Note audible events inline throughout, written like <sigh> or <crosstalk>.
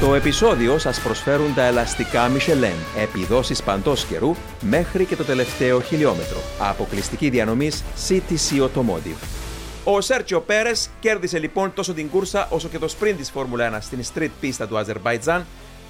Το επεισόδιο σας προσφέρουν τα ελαστικά Michelin, επιδόσεις παντός καιρού μέχρι και το τελευταίο χιλιόμετρο. Αποκλειστική διανομής CTC Automotive. Ο Σέρτσιο Πέρες κέρδισε λοιπόν τόσο την κούρσα όσο και το sprint της Φόρμουλα 1 στην street πίστα του Αζερβαϊτζάν,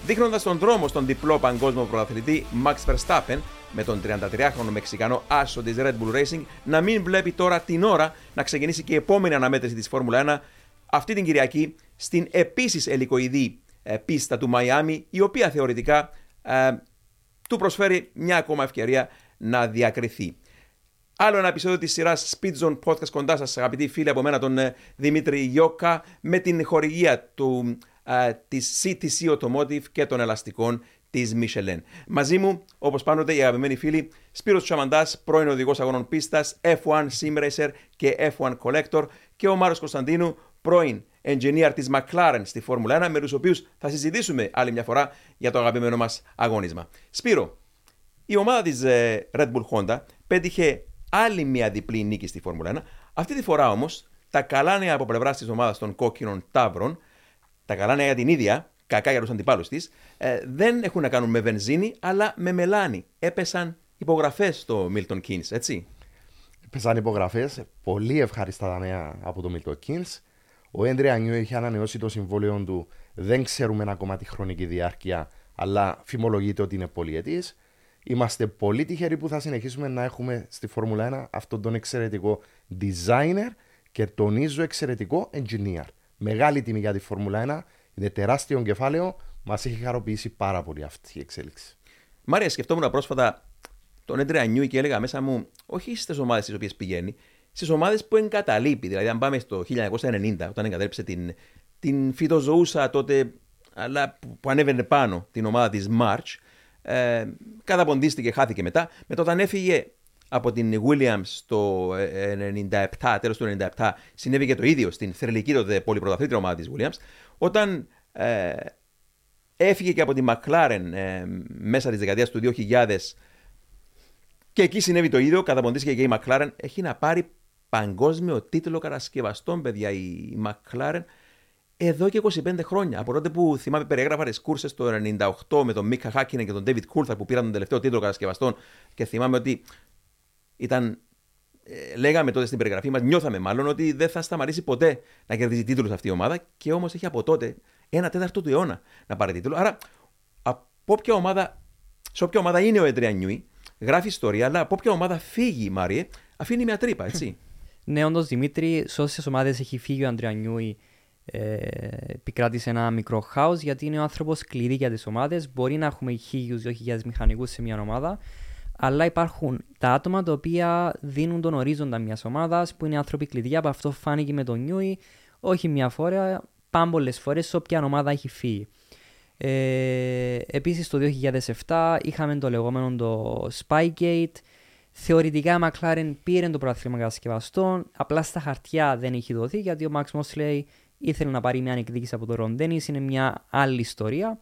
δείχνοντας τον δρόμο στον διπλό παγκόσμιο πρωταθλητή Max Verstappen με τον 33χρονο Μεξικανό άσο της Red Bull Racing να μην βλέπει τώρα την ώρα να ξεκινήσει και η επόμενη αναμέτρηση της Φόρμουλα 1 αυτή την Κυριακή στην επίσης ελικοειδή ε, πίστα του Μαϊάμι, η οποία θεωρητικά ε, του προσφέρει μια ακόμα ευκαιρία να διακριθεί. Άλλο ένα επεισόδιο της σειράς Speed Zone Podcast κοντά σας, αγαπητοί φίλοι από μένα, τον ε, Δημήτρη Γιώκα, με την χορηγία του, ε, της CTC Automotive και των ελαστικών της Michelin. Μαζί μου, όπως πάντοτε, οι αγαπημένοι φίλοι, Σπύρος Τσαμαντάς, πρώην οδηγός αγώνων πίστας, F1 Sim Racer και F1 Collector, και ο Μάρος Κωνσταντίνου, πρώην engineer της McLaren στη Φόρμουλα 1, με τους οποίους θα συζητήσουμε άλλη μια φορά για το αγαπημένο μας αγώνισμα. Σπύρο, η ομάδα της ε, Red Bull Honda πέτυχε άλλη μια διπλή νίκη στη Φόρμουλα 1. Αυτή τη φορά όμως τα καλά νέα από πλευρά της ομάδας των κόκκινων τάβρων, τα καλά νέα για την ίδια, κακά για τους αντιπάλους της, ε, δεν έχουν να κάνουν με βενζίνη αλλά με μελάνι. Έπεσαν υπογραφές στο Milton Keynes, έτσι. Έπεσαν υπογραφές. Πολύ ευχάριστα τα νέα από το Milton Keynes. Ο Έντρια Νιού είχε ανανεώσει το συμβόλαιο του. Δεν ξέρουμε ακόμα τη χρονική διάρκεια, αλλά φημολογείται ότι είναι πολυετής. Είμαστε πολύ τυχεροί που θα συνεχίσουμε να έχουμε στη Φόρμουλα 1 αυτόν τον εξαιρετικό designer και τονίζω εξαιρετικό engineer. Μεγάλη τιμή για τη Φόρμουλα 1, είναι τεράστιο κεφάλαιο, μας έχει χαροποιήσει πάρα πολύ αυτή η εξέλιξη. Μάρια, σκεφτόμουν πρόσφατα τον Έντρια Νιού και έλεγα μέσα μου, όχι στις ομάδες στις οποίες πηγαίνει, στις ομάδες που εγκαταλείπει. Δηλαδή, αν πάμε στο 1990, όταν εγκατέλειψε την, την φυτοζωούσα τότε, αλλά που ανέβαινε πάνω την ομάδα της March, ε, καταποντίστηκε, χάθηκε μετά. Μετά όταν έφυγε από την Williams το 97, τέλος του 97, συνέβη και το ίδιο στην θρελική τότε πολυπρωταθλήτρια ομάδα της Williams. Όταν ε, έφυγε και από τη McLaren ε, μέσα της δεκαετίας του 2000 και εκεί συνέβη το ίδιο, καταποντίστηκε και η McLaren, έχει να πάρει παγκόσμιο τίτλο κατασκευαστών, παιδιά, η McLaren εδώ και 25 χρόνια. Από τότε που θυμάμαι, περιέγραφα τις κούρσες το 98 με τον Μίκα Χάκινεν και τον David Coulthard που πήραν τον τελευταίο τίτλο κατασκευαστών και θυμάμαι ότι ήταν. Ε, λέγαμε τότε στην περιγραφή μας, νιώθαμε μάλλον ότι δεν θα σταματήσει ποτέ να κερδίζει τίτλους αυτή η ομάδα και όμως έχει από τότε ένα τέταρτο του αιώνα να πάρει τίτλο. Άρα, από όποια ομάδα, σε όποια ομάδα είναι ο Εντρία Νιούι, γράφει ιστορία, αλλά από όποια ομάδα φύγει η Μάριε, αφήνει μια τρύπα, έτσι. Ναι, όντως Δημήτρη, σε όσες ομάδες έχει φύγει ο Αντρέα Νιούι, ε, επικράτησε ένα μικρό χάος γιατί είναι ο άνθρωπος κλειδί για τις ομάδες. Μπορεί να έχουμε χίλιους ή χιλιάδες μηχανικούς σε μια ομάδα, αλλά υπάρχουν τα άτομα τα οποία δίνουν τον ορίζοντα μιας ομάδας που είναι άνθρωποι κλειδιά. Από αυτό φάνηκε με τον Νιούι, όχι μια φορά, πάμπολες φορές σε όποια ομάδα έχει φύγει. Ε, επίσης το 2007 είχαμε το λεγόμενο το Spygate Θεωρητικά η McLaren πήρε το πρωτάθλημα κατασκευαστών, απλά στα χαρτιά δεν έχει δοθεί γιατί ο Max Mosley ήθελε να πάρει μια εκδίκηση από τον Ρον είναι μια άλλη ιστορία.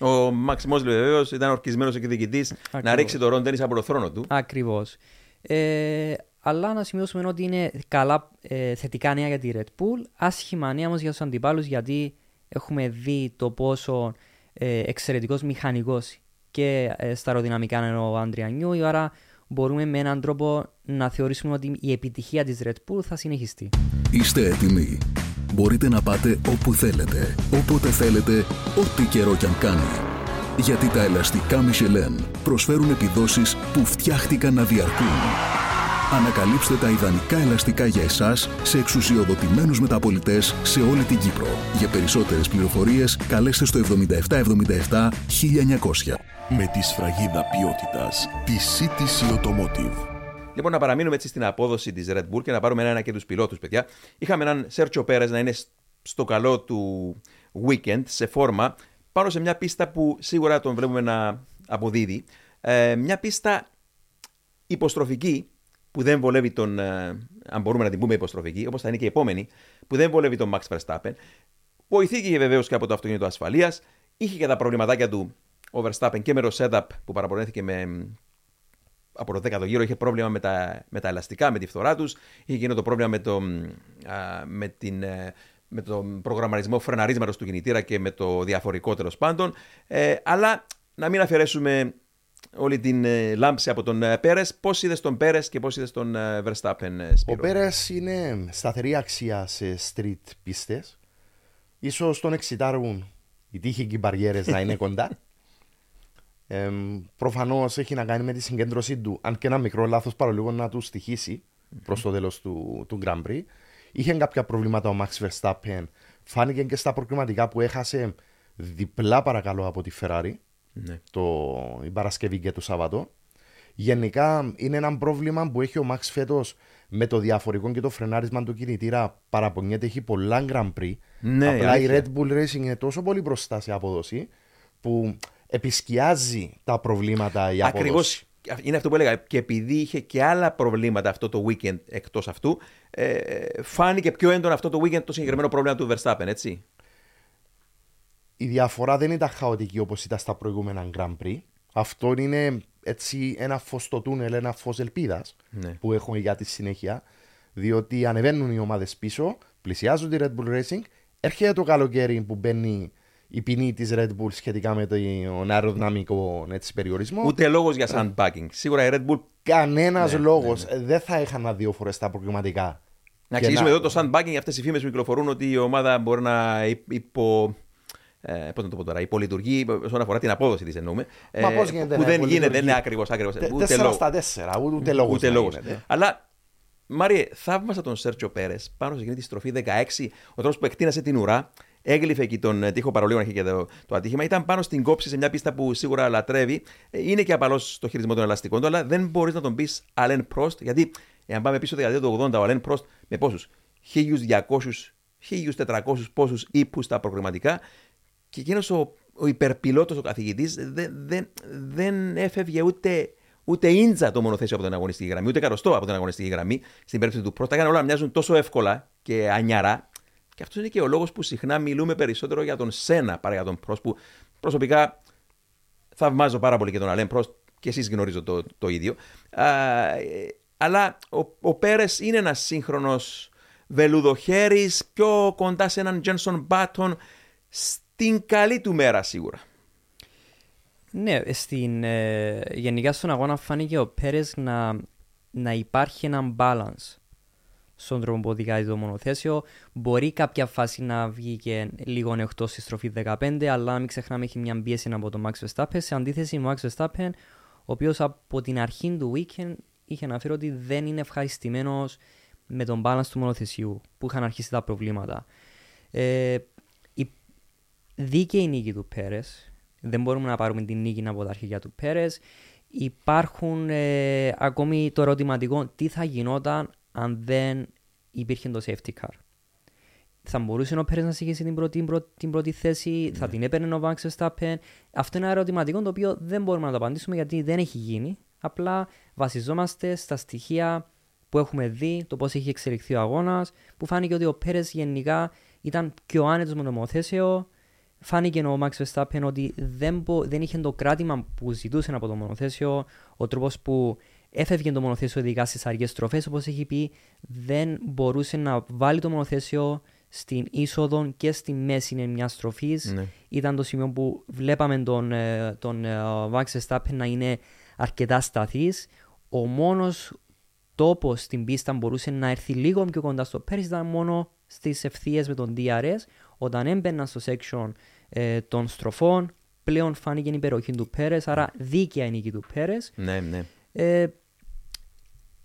Ο Μαξ Μόσλε βεβαίως ήταν ορκισμένος εκδικητής να ρίξει τον Ρον από το θρόνο του. Ακριβώς. Ε, αλλά να σημειώσουμε ότι είναι καλά ε, θετικά νέα για τη Red Bull, άσχημα νέα όμως για τους αντιπάλους γιατί έχουμε δει το πόσο ε, εξαιρετικός μηχανικός και ε, στα αεροδυναμικά είναι ο Άντρια Νιού, άρα μπορούμε με έναν τρόπο να θεωρήσουμε ότι η επιτυχία της Red Bull θα συνεχιστεί. Είστε έτοιμοι μπορείτε να πάτε όπου θέλετε, όποτε θέλετε, ό,τι καιρό κι αν κάνει. Γιατί τα ελαστικά Michelin προσφέρουν επιδόσεις που φτιάχτηκαν να διαρκούν. Ανακαλύψτε τα ιδανικά ελαστικά για εσάς σε εξουσιοδοτημένους μεταπολιτές σε όλη την Κύπρο. Για περισσότερες πληροφορίες καλέστε στο 7777 1900. Με τη σφραγίδα ποιότητας τη CTC Automotive. Λοιπόν, να παραμείνουμε έτσι στην απόδοση της Red Bull και να πάρουμε ένα και τους πιλότους, παιδιά. Είχαμε έναν Σέρτσο Πέρες να είναι στο καλό του weekend, σε φόρμα, πάνω σε μια πίστα που σίγουρα τον βλέπουμε να αποδίδει. Ε, μια πίστα υποστροφική που δεν βολεύει τον, ε, αν μπορούμε να την πούμε υποστροφική, όπως θα είναι και η επόμενη, που δεν βολεύει τον Max Verstappen. Βοηθήκε βεβαίως και από το αυτοκίνητο ασφαλείας. Είχε και τα προβληματάκια του ο Verstappen και με το setup που παραπονέθηκε με από το 10ο γύρο είχε πρόβλημα με τα, με τα ελαστικά, με τη φθορά τους. Είχε γίνει το πρόβλημα με, το, με την, ε, με τον προγραμματισμό φρεναρίσματος του κινητήρα και με το διαφορικό τέλος πάντων. Ε, αλλά να μην αφαιρέσουμε όλη την ε, λάμψη από τον ε, Πέρες. Πώς είδες τον Πέρες και πώς είδες τον ε, Verstappen, ε, Ο Σπύρο. Πέρες είναι σταθερή αξία σε street πίστες. σω τον εξητάρουν οι τύχοι και οι μπαριέρες να είναι κοντά. <laughs> Ε, Προφανώς έχει να κάνει με τη συγκέντρωσή του, αν και ένα μικρό λάθος παρολίγο να του στοιχήσει προς το τέλος του, του Grand Prix. Είχε κάποια προβλήματα ο Max Verstappen. Φάνηκε και στα προκριματικά που έχασε διπλά παρακαλώ από τη Ferrari Ναι. το, η Παρασκευή και το Σάββατο. Γενικά είναι ένα πρόβλημα που έχει ο Max φέτος με το διαφορικό και το φρενάρισμα του κινητήρα. Παραπονιέται, έχει πολλά Grand Prix. Ναι, Απλά η αλήθεια. Red Bull Racing είναι τόσο πολύ μπροστά σε απόδοση που επισκιάζει τα προβλήματα η απόδοση. Ακριβώς. Είναι αυτό που έλεγα. Και επειδή είχε και άλλα προβλήματα αυτό το weekend εκτός αυτού, ε, φάνηκε πιο έντονο αυτό το weekend το συγκεκριμένο πρόβλημα του Verstappen, έτσι. Η διαφορά δεν ήταν χαοτική όπως ήταν στα προηγούμενα Grand Prix. Αυτό είναι έτσι ένα φως στο τούνελ, ένα φως ελπίδας Ναι. που έχουμε για τη συνέχεια. Διότι ανεβαίνουν οι ομάδες πίσω, πλησιάζουν τη Red Bull Racing, έρχεται το καλοκαίρι που μπαίνει η ποινή της Red Bull σχετικά με τον αεροδυναμικό έτσι, περιορισμό. Ούτε λόγος για sandbagging. Σίγουρα η Red Bull. Κανένας Ναι, λόγος δεν θα έχανα δύο φορές τα προκριματικά. Να Και εξηγήσουμε εδώ το sandbagging, αυτές οι φήμες που κυκλοφορούν ότι η ομάδα μπορεί να υ- υπο. Ε, πώς να το πω τώρα, υπολειτουργεί όσον αφορά την απόδοση της εννοούμε. Μα ε, πώς γίνεται που να δεν υπολειτουργεί. γίνεται, ναι, ακριβώς. ακριβώς. Τε- Ούτε Τέσσερα λόγο. στα τέσσερα, ούτε, ούτε λόγος Ούτε να λόγος. γίνεται. Αλλά, Μάριε, θαύμασα τον Σέρτσιο Πέρες πάνω σε εκείνη τη στροφή 16. Ο τρόπος που εκτείνασε την ουρά, έγλυφε εκεί τον ε, τείχο παρολίγων, είχε και το, το ατύχημα. Ήταν πάνω στην κόψη σε μια πίστα που σίγουρα λατρεύει. Ε, Είναι και απαλός στο χειρισμό των ελαστικών του, αλλά δεν μπορείς να τον πεις Αλέν Πρόστ, γιατί εάν πάμε πίσω στη δεκαετία του 80, ο Αλέν Πρόστ με πόσους, 1200, 1400 πόσους ύπου στα προγραμματικά και εκείνος ο, ο υπερπιλότος, ο καθηγητής, δεν, δεν, δεν έφευγε ούτε, ούτε ίντζα το μονοθέσιο από την αγωνιστική γραμμή, ούτε καροστό από την αγωνιστική γραμμή. Στην περίπτωση του Πρόστ, τα έκανε όλα να μοιάζουν τόσο εύκολα και ανιαρά. Και αυτός είναι και ο λόγος που συχνά μιλούμε περισσότερο για τον Σένα παρά για τον Πρόστ, που προσωπικά θαυμάζω πάρα πολύ και τον Αλέν Πρόστ και εσείς γνωρίζω το, το ίδιο. Α, ε, αλλά ο, ο Πέρες είναι ένας σύγχρονος βελουδοχέρης, πιο κοντά σε έναν Τζένσον Μπάτον στην καλή του μέρα σίγουρα. Ναι, στην, ε, γενικά στον αγώνα φάνηκε ο Πέρες να, να υπάρχει ένα balance στον τρόπο που οδηγάει το μονοθέσιο. Μπορεί κάποια φάση να βγει και λίγο εκτός στη στροφής 15, αλλά μην ξεχνάμε έχει μια πίεση από τον Max Verstappen. Σε αντίθεση με τον Max Verstappen, ο οποίος από την αρχή του weekend είχε αναφέρει ότι δεν είναι ευχαριστημένος με τον balance του μονοθεσιού που είχαν αρχίσει τα προβλήματα. Ε, η δίκαιη νίκη του Πέρες. Δεν μπορούμε να πάρουμε την νίκη από τα αρχικά του Πέρες. Υπάρχουν ε, ακόμη το ερωτηματικό τι θα γινόταν αν δεν υπήρχε το safety car; Θα μπορούσε ο Πέρες να συγχύσει την πρώτη, την πρώτη, την πρώτη θέση, θα την έπαιρνε ο Max Verstappen; Αυτό είναι ένα ερωτηματικό το οποίο δεν μπορούμε να το απαντήσουμε γιατί δεν έχει γίνει. Απλά βασιζόμαστε στα στοιχεία που έχουμε δει, το πώς έχει εξελιχθεί ο αγώνας, που φάνηκε ότι ο Πέρες γενικά ήταν πιο άνετος με το μονοθέσιο. Φάνηκε ο Max Verstappen ότι δεν, μπο- δεν είχε το κράτημα που ζητούσε από το μονοθέσιο, ο τρόπος που έφευγε το μονοθέσιο ειδικά στις αργές στροφές, όπως έχει πει, δεν μπορούσε να βάλει το μονοθέσιο στην είσοδο και στη μέση μιας στροφής. Ναι. Ήταν το σημείο που βλέπαμε τον, ε, τον ε, Max Verstappen να είναι αρκετά σταθής. Ο μόνος τόπος στην πίστα μπορούσε να έρθει λίγο πιο κοντά στο Πέρις ήταν μόνο στις ευθείες με τον DRS. Όταν έμπαιναν στο section ε, των στροφών, πλέον φάνηκε η υπεροχή του Πέρες, άρα δίκαια η νίκη του Πέρες. Ναι, ναι. Ε,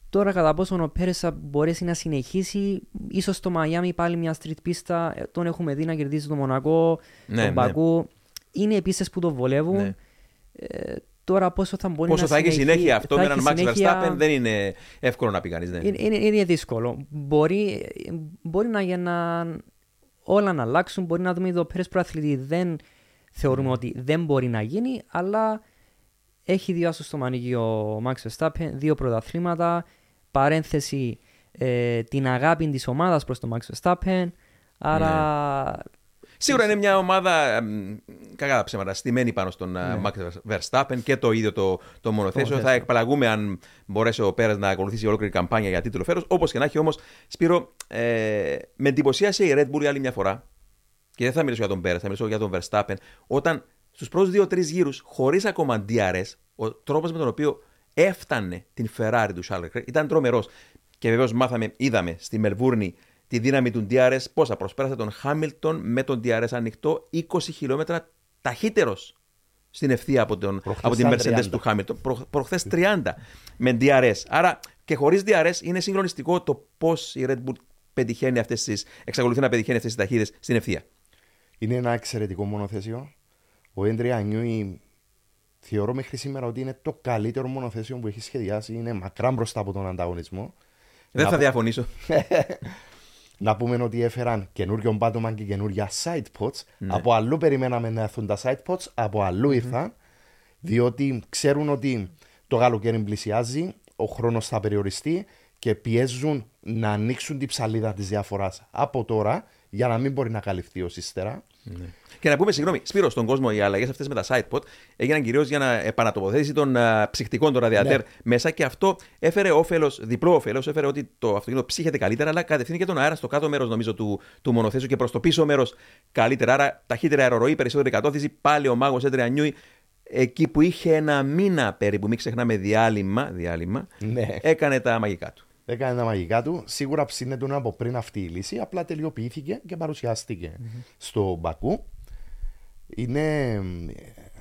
τώρα κατά πόσο ο Πέρες θα μπορέσει να συνεχίσει, ίσως στο Μαϊάμι πάλι μια street πίστα, ε, τον έχουμε δει να κερδίζει το Μονακό, Ναι, τον ναι. Μπακού. Είναι οι πίστες που το βολεύουν. Ναι. Ε, τώρα πόσο θα μπορεί Πόσο να θα έχει συνεχίσει- συνέχεια αυτό θα με έναν έχει Max συνέχεια- Verstappen δεν είναι εύκολο να πει κανείς. Ναι. είναι, είναι, είναι δύσκολο. Μπορεί, μπορεί να, για να όλα να αλλάξουν. Μπορεί να δούμε το Πέρες προαθλητή. Δεν θεωρούμε ότι δεν μπορεί να γίνει, αλλά έχει δύο άσους στο μανίκι ο Max Verstappen, δύο πρωταθλήματα, παρένθεση ε, την αγάπη της ομάδας προς τον Max Verstappen, άρα Σίγουρα είναι μια ομάδα μ, κακά τα ψέματα, στημένη πάνω στον Ναι. Max Verstappen και το ίδιο το, το μονοθέσιο. Θα εκπλαγούμε αν μπορέσει ο Πέρε να ακολουθήσει ολόκληρη καμπάνια για τίτλο φέτος. Όπως και να έχει όμως, Σπύρο, ε, με εντυπωσίασε η Red Bull για άλλη μια φορά. Και δεν θα μιλήσω για τον Πέρε, θα μιλήσω για τον Verstappen. Όταν στους πρώτους δύο-τρεις γύρους, χωρίς ακόμα DRS, ο τρόπος με τον οποίο έφτανε την Ferrari του Charles Leclerc ήταν τρομερός. Και βεβαίως μάθαμε, είδαμε στη Μελβούρνη τη δύναμη του DRS πόσα προσπέρασε τον Χάμιλτον με τον DRS ανοιχτό 20 χιλιόμετρα ταχύτερος στην ευθεία από, τον, Προχθές από την ήταν Mercedes 30. του Χάμιλτον. Προ, προχθές 30 με DRS. Άρα και χωρίς DRS είναι συγκλονιστικό το πώς η Red Bull πετυχαίνει αυτές τις, εξακολουθεί να πετυχαίνει αυτές τις ταχύτητες στην ευθεία. Είναι ένα εξαιρετικό μονοθέσιο. Ο Έντρια Νιούι θεωρώ μέχρι σήμερα ότι είναι το καλύτερο μονοθέσιο που έχει σχεδιάσει. Είναι μακράν μπροστά από τον ανταγωνισμό. Δεν Να θα πω- διαφωνήσω. <laughs> Να πούμε ότι έφεραν καινούριο πάτωμα και καινούρια side pods. Από αλλού περιμέναμε να έρθουν τα side pods, από αλλού ήρθαν. Διότι ξέρουν ότι το καλοκαίρι πλησιάζει, ο χρόνος θα περιοριστεί και πιέζουν να ανοίξουν την ψαλίδα της διαφοράς από τώρα για να μην μπορεί να καλυφθεί ως ύστερα. Και να πούμε, συγγνώμη, Σπύρος, στον κόσμο οι αλλαγές αυτές με τα sidepod έγιναν κυρίως για να επανατοποθέτηση των α, ψυχτικών των ραδιατέρ μέσα και αυτό έφερε όφελος, διπλό όφελος. Έφερε ότι το αυτοκίνητο ψύχεται καλύτερα, αλλά κατευθύνει και τον αέρα στο κάτω μέρος, νομίζω, του, του μονοθέσου και προς το πίσω μέρος καλύτερα. Άρα ταχύτερη αεροροή, περισσότερη κατώθηση. Πάλι ο μάγος Έντρια Νιούι, εκεί που είχε ένα μήνα περίπου, μην ξεχνάμε διάλειμμα, διάλειμμα Ναι. έκανε τα μαγικά του. Έκανε τα μαγικά του. Σίγουρα ψήνεται από πριν αυτή η λύση. Απλά τελειοποιήθηκε και παρουσιάστηκε στο Μπακού. Είναι ε,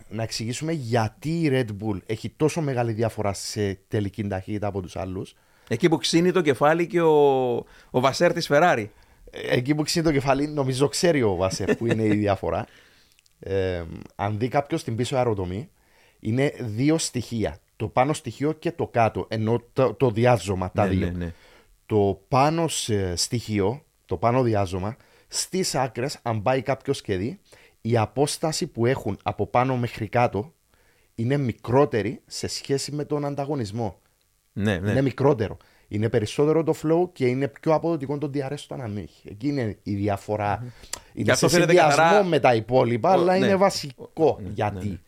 να εξηγήσουμε γιατί η Red Bull έχει τόσο μεγάλη διαφορά σε τελική ταχύτητα από τους άλλους. Εκεί που ξύνει το κεφάλι και ο, ο Βασέρ της Ferrari. Ε, Εκεί που ξύνει το κεφάλι, νομίζω ξέρει ο Βάσερ που είναι η <laughs> διαφορά. Ε, αν δει κάποιος την πίσω αεροδομή, είναι δύο στοιχεία. Το πάνω στοιχείο και το κάτω. Ενώ το, το διάζωμα, τα Ναι, δύο. ναι, ναι. Το πάνω σε στοιχείο, το πάνω διάζωμα, στις άκρες, αν πάει κάποιος και δει, η απόσταση που έχουν από πάνω μέχρι κάτω είναι μικρότερη σε σχέση με τον ανταγωνισμό. Ναι, ναι. Είναι μικρότερο. Είναι περισσότερο το flow και είναι πιο αποδοτικό το DRS στο να ανοίγει. Εκεί είναι η διαφορά. Είναι αυτό σε φαίνεται συνδυασμό καθαρά- με τα υπόλοιπα, Ο- αλλά ναι. είναι βασικό. ναι, Γιατί.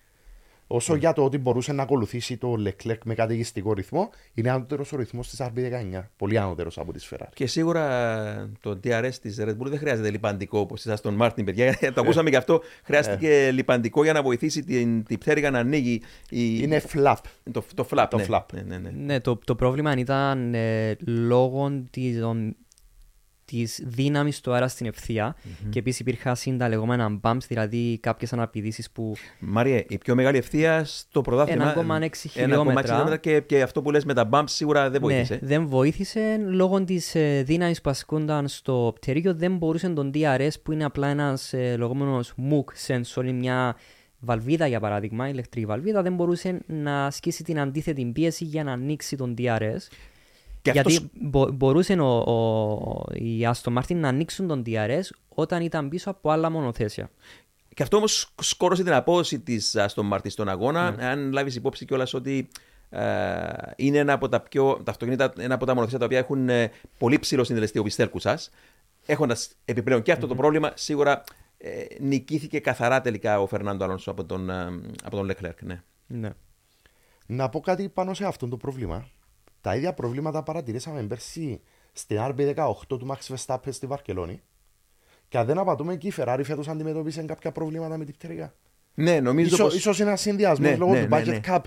Ναι, ναι. Όσο για το ότι μπορούσε να ακολουθήσει το Leclerc με καταιγιστικό ρυθμό, είναι ανώτερο ο ρυθμός της RB19. Πολύ ανώτερο από της Ferrari. Και σίγουρα το DRS της Red Bull δεν χρειάζεται λιπαντικό όπως της Aston Martin, παιδιά. <laughs> το ακούσαμε και αυτό. Χρειάστηκε λιπαντικό για να βοηθήσει την, την πτέρυγα να ανοίγει. Η, Είναι flap. το, το flap. το ναι. flap. Ναι, ναι, ναι. Ναι, το, το πρόβλημα ήταν ε, λόγω της, της δύναμης του αέρα στην ευθεια και επίσης υπήρχαν τα λεγόμενα bumps, δηλαδή κάποιες αναπηδήσεις που Μάριε, η πιο μεγάλη ευθεία στο πρωτάθλημα. 1,6 1,6 χιλιόμετρα. και, και αυτό που λες με τα bumps σίγουρα δεν βοήθησε. Ναι, δεν βοήθησε λόγω της ε, δύναμης που ασκούνταν στο πτερίγιο δεν μπορούσε τον DRS που είναι απλά ένας ε, λεγόμενος MOOC sensor, είναι μια βαλβίδα για παράδειγμα, ηλεκτρική βαλβίδα, δεν μπορούσε να ασκήσει την αντίθετη πίεση για να ανοίξει τον DRS. Και γιατί αυτός- μπο- μπορούσε ο, ο, οι Aston Martin να ανοίξουν τον DRS όταν ήταν πίσω από άλλα μονοθέσια. Και αυτό όμως σκόρωσε την απόδοση της Aston Martin στον αγώνα. Ναι. Αν λάβεις υπόψη κιόλας ότι ε, είναι ένα από τα πιο. Τα αυτοκίνητα, ένα από τα μονοθέσια τα οποία έχουν ε, πολύ ψηλό συντελεστή οπισθέρκου σας. Έχοντας επιπλέον και αυτό το πρόβλημα, σίγουρα ε, νικήθηκε καθαρά τελικά ο Φερνάντο Αλόνσο από τον, ε, από τον Leclerc. Ναι. Ναι. Να πω κάτι πάνω σε αυτό το πρόβλημα. Τα ίδια προβλήματα παρατηρήσαμε πέρσι στην RB18 του Max Verstappen στη Βαρκελόνη. Και αν δεν απατούμε εκεί, η Ferrari φέτος αντιμετώπισε κάποια προβλήματα με την πτέρυγα. ναι, νομίζω Ίσως, πως... ίσως είναι ένα συνδυασμό Ναι, λόγω ναι, του ναι, budget ναι. cap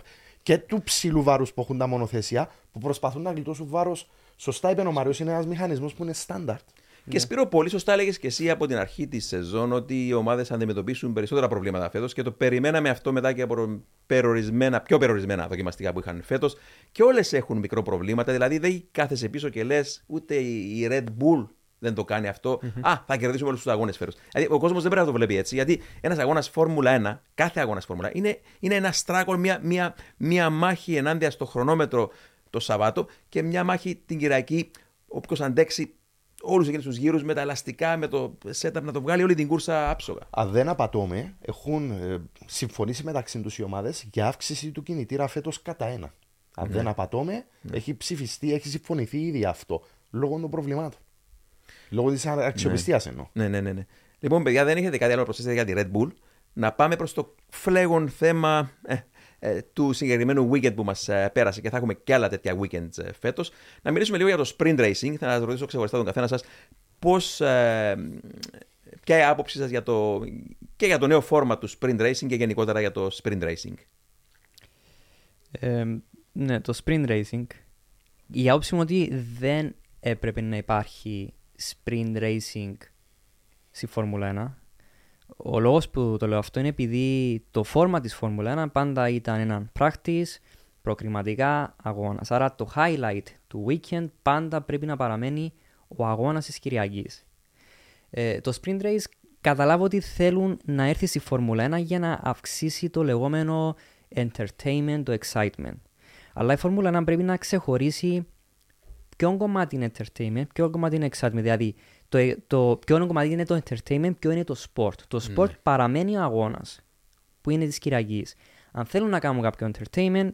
και του ψηλού βάρους που έχουν τα μονοθέσια που προσπαθούν να γλιτώσουν βάρος. Σωστά είπε ο Μαριό, είναι ένας μηχανισμός που είναι στάνταρτ. Και Σπύρο, πολύ σωστά έλεγες και εσύ από την αρχή της σεζόν ότι οι ομάδες αντιμετωπίσουν περισσότερα προβλήματα φέτος και το περιμέναμε αυτό μετά και από περιορισμένα, πιο περιορισμένα δοκιμαστικά που είχαν φέτος. Και όλες έχουν μικρό προβλήματα. Δηλαδή δεν κάθεσαι πίσω και λες ούτε η Red Bull δεν το κάνει αυτό. Α, θα κερδίσουμε όλους τους αγώνες φέτος. Δηλαδή ο κόσμος δεν πρέπει να το βλέπει έτσι. Γιατί ένας αγώνας Φόρμουλα 1, κάθε αγώνας Φόρμουλα, είναι, είναι ένα στράκολ, μια, μια, μια μάχη ενάντια στο χρονόμετρο το Σαββάτο και μια μάχη την Κυριακή. Όποιος αντέξει όλους εκείνους τους γύρους με τα ελαστικά, με το setup να το βγάλει όλη την κούρσα άψογα. Αν δεν απατώμε, έχουν ε, συμφωνήσει μεταξύ τους οι ομάδες για αύξηση του κινητήρα φέτος κατά ένα. Αν Ναι. δεν απατώμε, έχει ψηφιστεί, έχει συμφωνηθεί ήδη αυτό λόγω των προβλημάτων. Λόγω της αξιοπιστίας εννοώ. Ναι, ναι, ναι. ναι. Λοιπόν, παιδιά, δεν έχετε κάτι άλλο να προσθέσετε για τη Red Bull. Να πάμε προς το φλέγον θέμα ε, ε, του συγκεκριμένου weekend που μας ε, πέρασε και θα έχουμε και άλλα τέτοια weekends ε, φέτος. Να μιλήσουμε λίγο για το sprint racing. Θα σας ρωτήσω ξεχωριστά τον καθένα σας πώς. Ε, ποια είναι η άποψή σας για το, και για το νέο φόρμα του sprint racing και γενικότερα για το sprint racing. Ε, ναι, το sprint racing. Η άποψη μου ότι δεν έπρεπε να υπάρχει sprint racing στη Φόρμουλα 1. Ο λόγος που το λέω αυτό είναι επειδή το φόρμα της Φόρμουλα 1 πάντα ήταν έναν practice, προκριματικά αγώνας. Άρα το highlight του weekend πάντα πρέπει να παραμένει ο αγώνας της Κυριακής. Ε, το sprint race καταλάβω ότι θέλουν να έρθει στη Φόρμουλα 1 για να αυξήσει το λεγόμενο entertainment, το excitement. Αλλά η Φόρμουλα 1 πρέπει να ξεχωρίσει ποιο κομμάτι είναι entertainment, ποιο κομμάτι είναι excitement. Δηλαδή, το, το ποιο κομμάτι είναι το entertainment, ποιο είναι το sport. Το sport mm. παραμένει ο αγώνας που είναι της Κυριακής. Αν θέλουν να κάνουν κάποιο entertainment,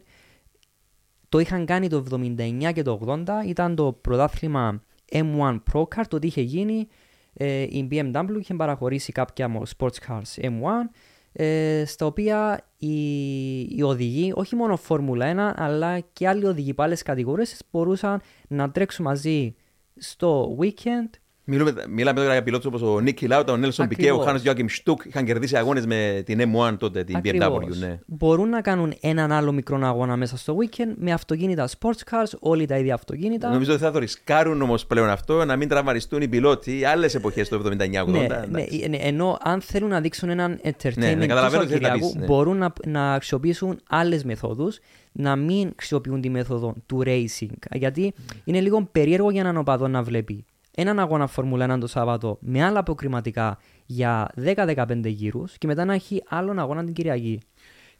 το είχαν κάνει το 79 και το 80, ήταν το πρωτάθλημα M1 Pro Car, το ότι είχε γίνει, ε, η BMW είχε παραχωρήσει κάποια sports cars M1, ε, στα οποία οι, οι οδηγοί, όχι μόνο Φόρμουλα 1, αλλά και άλλοι οδηγοί από άλλες κατηγορίες μπορούσαν να τρέξουν μαζί στο weekend Μιλούμε, μιλάμε τώρα για πιλότους όπως ο Νίκη Λάουτα, ο Νέλσον Πικέ, ο Χάνος Γιώργιμ Στουκ. Είχαν κερδίσει αγώνες με την M1 τότε, την Ακριβώς. BMW. Ναι. Μπορούν να κάνουν έναν άλλο μικρό αγώνα μέσα στο weekend με αυτοκίνητα sports cars, όλοι τα ίδια αυτοκίνητα. Νομίζω ότι θα το ρισκάρουν όμως πλέον αυτό, να μην τραυματιστούν οι πιλότοι άλλες εποχές το 79-80. Ναι, ναι, ναι, ενώ αν θέλουν να δείξουν έναν entertainment Ναι, ναι, καταλαβαίνω τι θέλεις να Κυριακού, πεις, ναι. μπορούν να, να αξιοποιήσουν άλλες μεθόδους, να μην χρησιμοποιούν τη μέθοδο του racing. Γιατί είναι λίγο περίεργο για έναν οπαδό να βλέπει έναν αγώνα Φόρμουλα 1 το Σάββατο με άλλα αποκριματικά για 10-15 γύρους και μετά να έχει άλλον αγώνα την Κυριακή.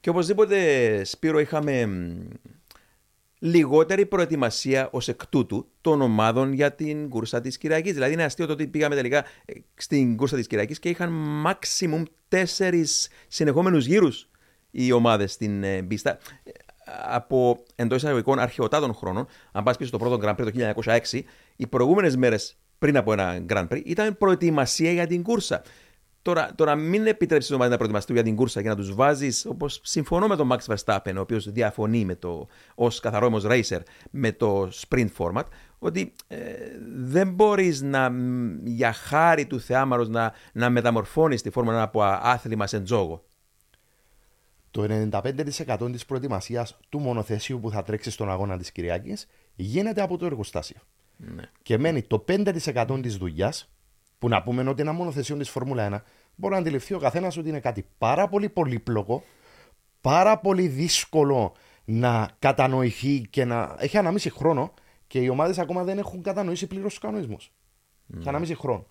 Και οπωσδήποτε, Σπύρο, είχαμε μ, λιγότερη προετοιμασία ως εκ τούτου των ομάδων για την κούρσα της Κυριακής. Δηλαδή, είναι αστείο το ότι πήγαμε τελικά ε, στην κούρσα της Κυριακής και είχαν maximum τέσσερις συνεχόμενους γύρους οι ομάδες στην ε, πίστα. Ε, Από εντός εισαγωγικών αρχαιοτάτων χρόνων, αν πας πίσω στο πρώτο Grand Prix το 1906, οι προηγούμενες μέρες πριν από ένα Grand Prix ήταν προετοιμασία για την κούρσα. Τώρα, τώρα μην επιτρέψεις ομάδα να προετοιμαστούν για την κούρσα και να τους βάζεις, όπως συμφωνώ με τον Max Verstappen, ο οποίος διαφωνεί με το, ως καθαρό όμως racer με το sprint format, ότι ε, δεν μπορείς να, μ, για χάρη του θεάμαρου να, να μεταμορφώνεις τη φόρμα από α- άθλημα σε τζόγο. Το 95% της προετοιμασίας του μονοθεσίου που θα τρέξει στον αγώνα της Κυριακής γίνεται από το εργοστάσιο. Ναι. Και μένει το 5% της δουλειάς, που να πούμε ότι ένα μονοθεσίο της Φόρμουλα 1 μπορεί να αντιληφθεί ο καθένας ότι είναι κάτι πάρα πολύ πολύπλοκο, πάρα πολύ δύσκολο να κατανοηθεί και να έχει ένα μισή χρόνο και οι ομάδες ακόμα δεν έχουν κατανοήσει πλήρως τους κανονισμούς. Και ένα μισή χρόνο.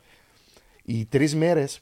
Οι τρεις μέρες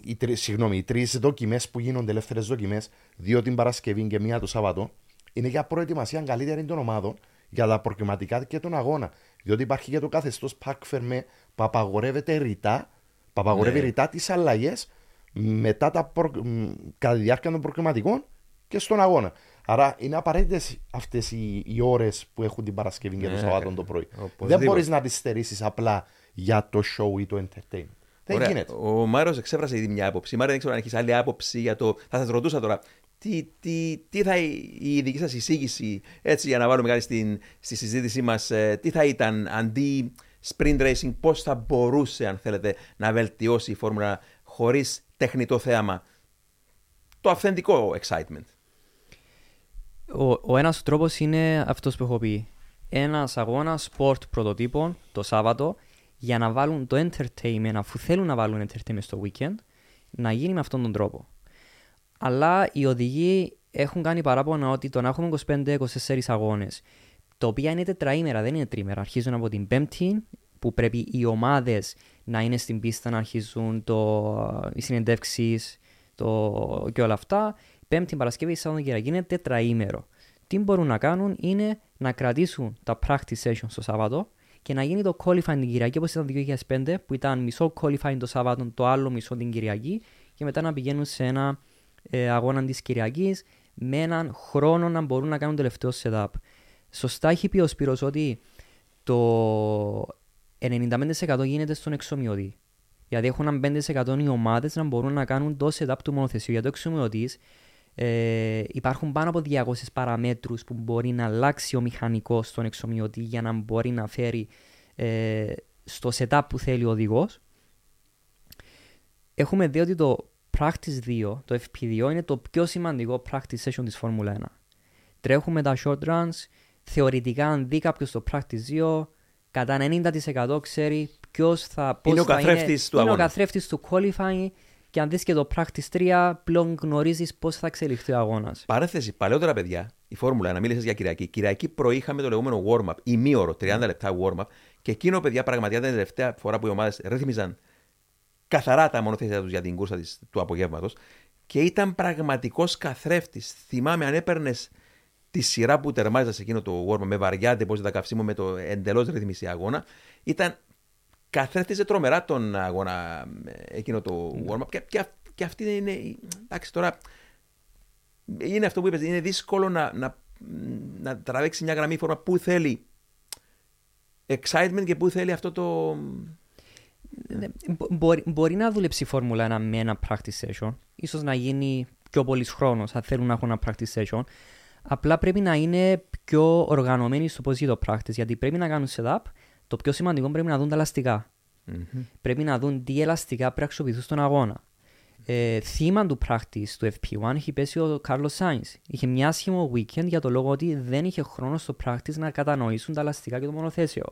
οι τρει συγγνώμη, οι τρεις δοκιμές που γίνονται ελεύθερες δοκιμές, δύο την Παρασκευή και μία το Σάββατο, είναι για προετοιμασία καλύτερη των ομάδων για τα προκριματικά και τον αγώνα. Διότι υπάρχει και το καθεστώς Πακ Φερμέ που απαγορεύεται ρητά, που απαγορεύει Ναι. ρητά τις αλλαγές μετά τα προ... μ, κατά τη διάρκεια των προκριματικών και στον αγώνα. Άρα είναι απαραίτητες αυτές οι, οι ώρες που έχουν την Παρασκευή και το Ναι, Σαββάτο το πρωί. οπωσδήποτε. Δεν μπορείς να τις στερήσεις απλά για το show ή το entertainment. Δεν Ωραία. γίνεται. Ο Μάριο εξέφρασε ήδη μια άποψη. Μάριο, δεν ξέρω αν έχεις άλλη άποψη για το. Θα σας ρωτούσα τώρα. Τι, τι, τι θα η η δική σας εισήγηση, έτσι για να βάλουμε κάτι στην, στη συζήτησή μας, τι θα ήταν αντί sprint racing, πώς θα μπορούσε, αν θέλετε, να βελτιώσει η φόρμουλα χωρίς τεχνητό θέαμα; Το αυθεντικό excitement. Ο, ο ένας τρόπος είναι αυτός που έχω πει. Ένας αγώνας sport πρωτοτύπων το Σάββατο για να βάλουν το entertainment, αφού θέλουν να βάλουν entertainment στο weekend, να γίνει με αυτόν τον τρόπο. Αλλά οι οδηγοί έχουν κάνει παράπονα ότι το να έχουμε 25-24 αγώνες, τα οποία είναι τετραήμερα, δεν είναι τρίμερα. Αρχίζουν από την Πέμπτη, που πρέπει οι ομάδες να είναι στην πίστα να αρχίζουν το, οι συνεντεύξεις το, και όλα αυτά. Πέμπτη, Παρασκευή, Σάββατο και Κυριακή είναι τετραήμερο. Τι μπορούν να κάνουν είναι να κρατήσουν τα practice sessions το Σάββατο και να γίνει το qualifying την Κυριακή όπως ήταν το 2005 που ήταν μισό qualifying το Σάββατο, το άλλο μισό την Κυριακή και μετά να πηγαίνουν σε ένα ε, αγώνα της Κυριακής με έναν χρόνο να μπορούν να κάνουν τελευταίο setup. Σωστά έχει πει ο Σπύρος ότι το 95% γίνεται στον εξομοιωτή. Γιατί έχουν έναν 5% οι ομάδες να μπορούν να κάνουν το setup του μονοθεσίου. Για το εξομοιωτής ε, υπάρχουν πάνω από 200 παραμέτρους που μπορεί να αλλάξει ο μηχανικός στον εξομοιωτή για να μπορεί να φέρει ε, στο setup που θέλει ο οδηγός. Έχουμε δει ότι το Practice 2, το FP2, είναι το πιο σημαντικό practice session της Φόρμουλα 1. Τρέχουμε τα short runs, θεωρητικά αν δει κάποιος το Practice 2, κατά 90% ξέρει ποιος θα, πώς Είναι ο θα καθρέφτης του είναι ο αγώνα. καθρέφτης του qualifying και αν δεις και το Practice 3, πλέον γνωρίζεις πώς θα εξελιχθεί ο αγώνας. Παρέθεση, παλαιότερα παιδιά, η Φόρμουλα 1, μίλησες για Κυριακή. Κυριακή πρωί είχαμε το λεγόμενο warm-up, ημίωρο, 30 λεπτά warm-up. Και εκείνο, παιδιά, πραγματικά ήταν η τελευταία φορά που οι ομάδες ρύθμιζαν καθαρά τα μονοθέσια τους για την κούρσα της, του απογεύματος. Και ήταν πραγματικός καθρέφτης. Θυμάμαι αν έπαιρνες τη σειρά που τερμάζα σε εκείνο το warm-up με βαριά τα καυσίμου με το εντελώς ρυθμιστή αγώνα. Ήταν καθρέφτιζε τρομερά τον αγώνα ε, εκείνο το warm-up. Και, και, αυ- και αυτή είναι. Εντάξει, τώρα είναι αυτό που είπες, είναι δύσκολο να, να, να τραβήξει μια γραμμή φόρμα που θέλει excitement και που θέλει αυτό το... Ναι, μπο- μπορεί, μπορεί να δουλέψει η Φόρμουλα 1 με ένα practice session. Ίσως να γίνει πιο πολύς χρόνος αν θέλουν να έχουν ένα practice session. Απλά πρέπει να είναι πιο οργανωμένοι στο πώς γίνεται το practice. Γιατί πρέπει να κάνουν setup. Το πιο σημαντικό πρέπει να δουν τα ελαστικά. Πρέπει να δουν τι ελαστικά πρέπει να αξιοποιηθούν στον αγώνα. Ε, θύμα του practice του FP1 έχει πέσει ο Carlos Sainz. Είχε μια άσχημο weekend για το λόγο ότι δεν είχε χρόνο στο practice να κατανοήσουν τα ελαστικά και το μονοθέσιο.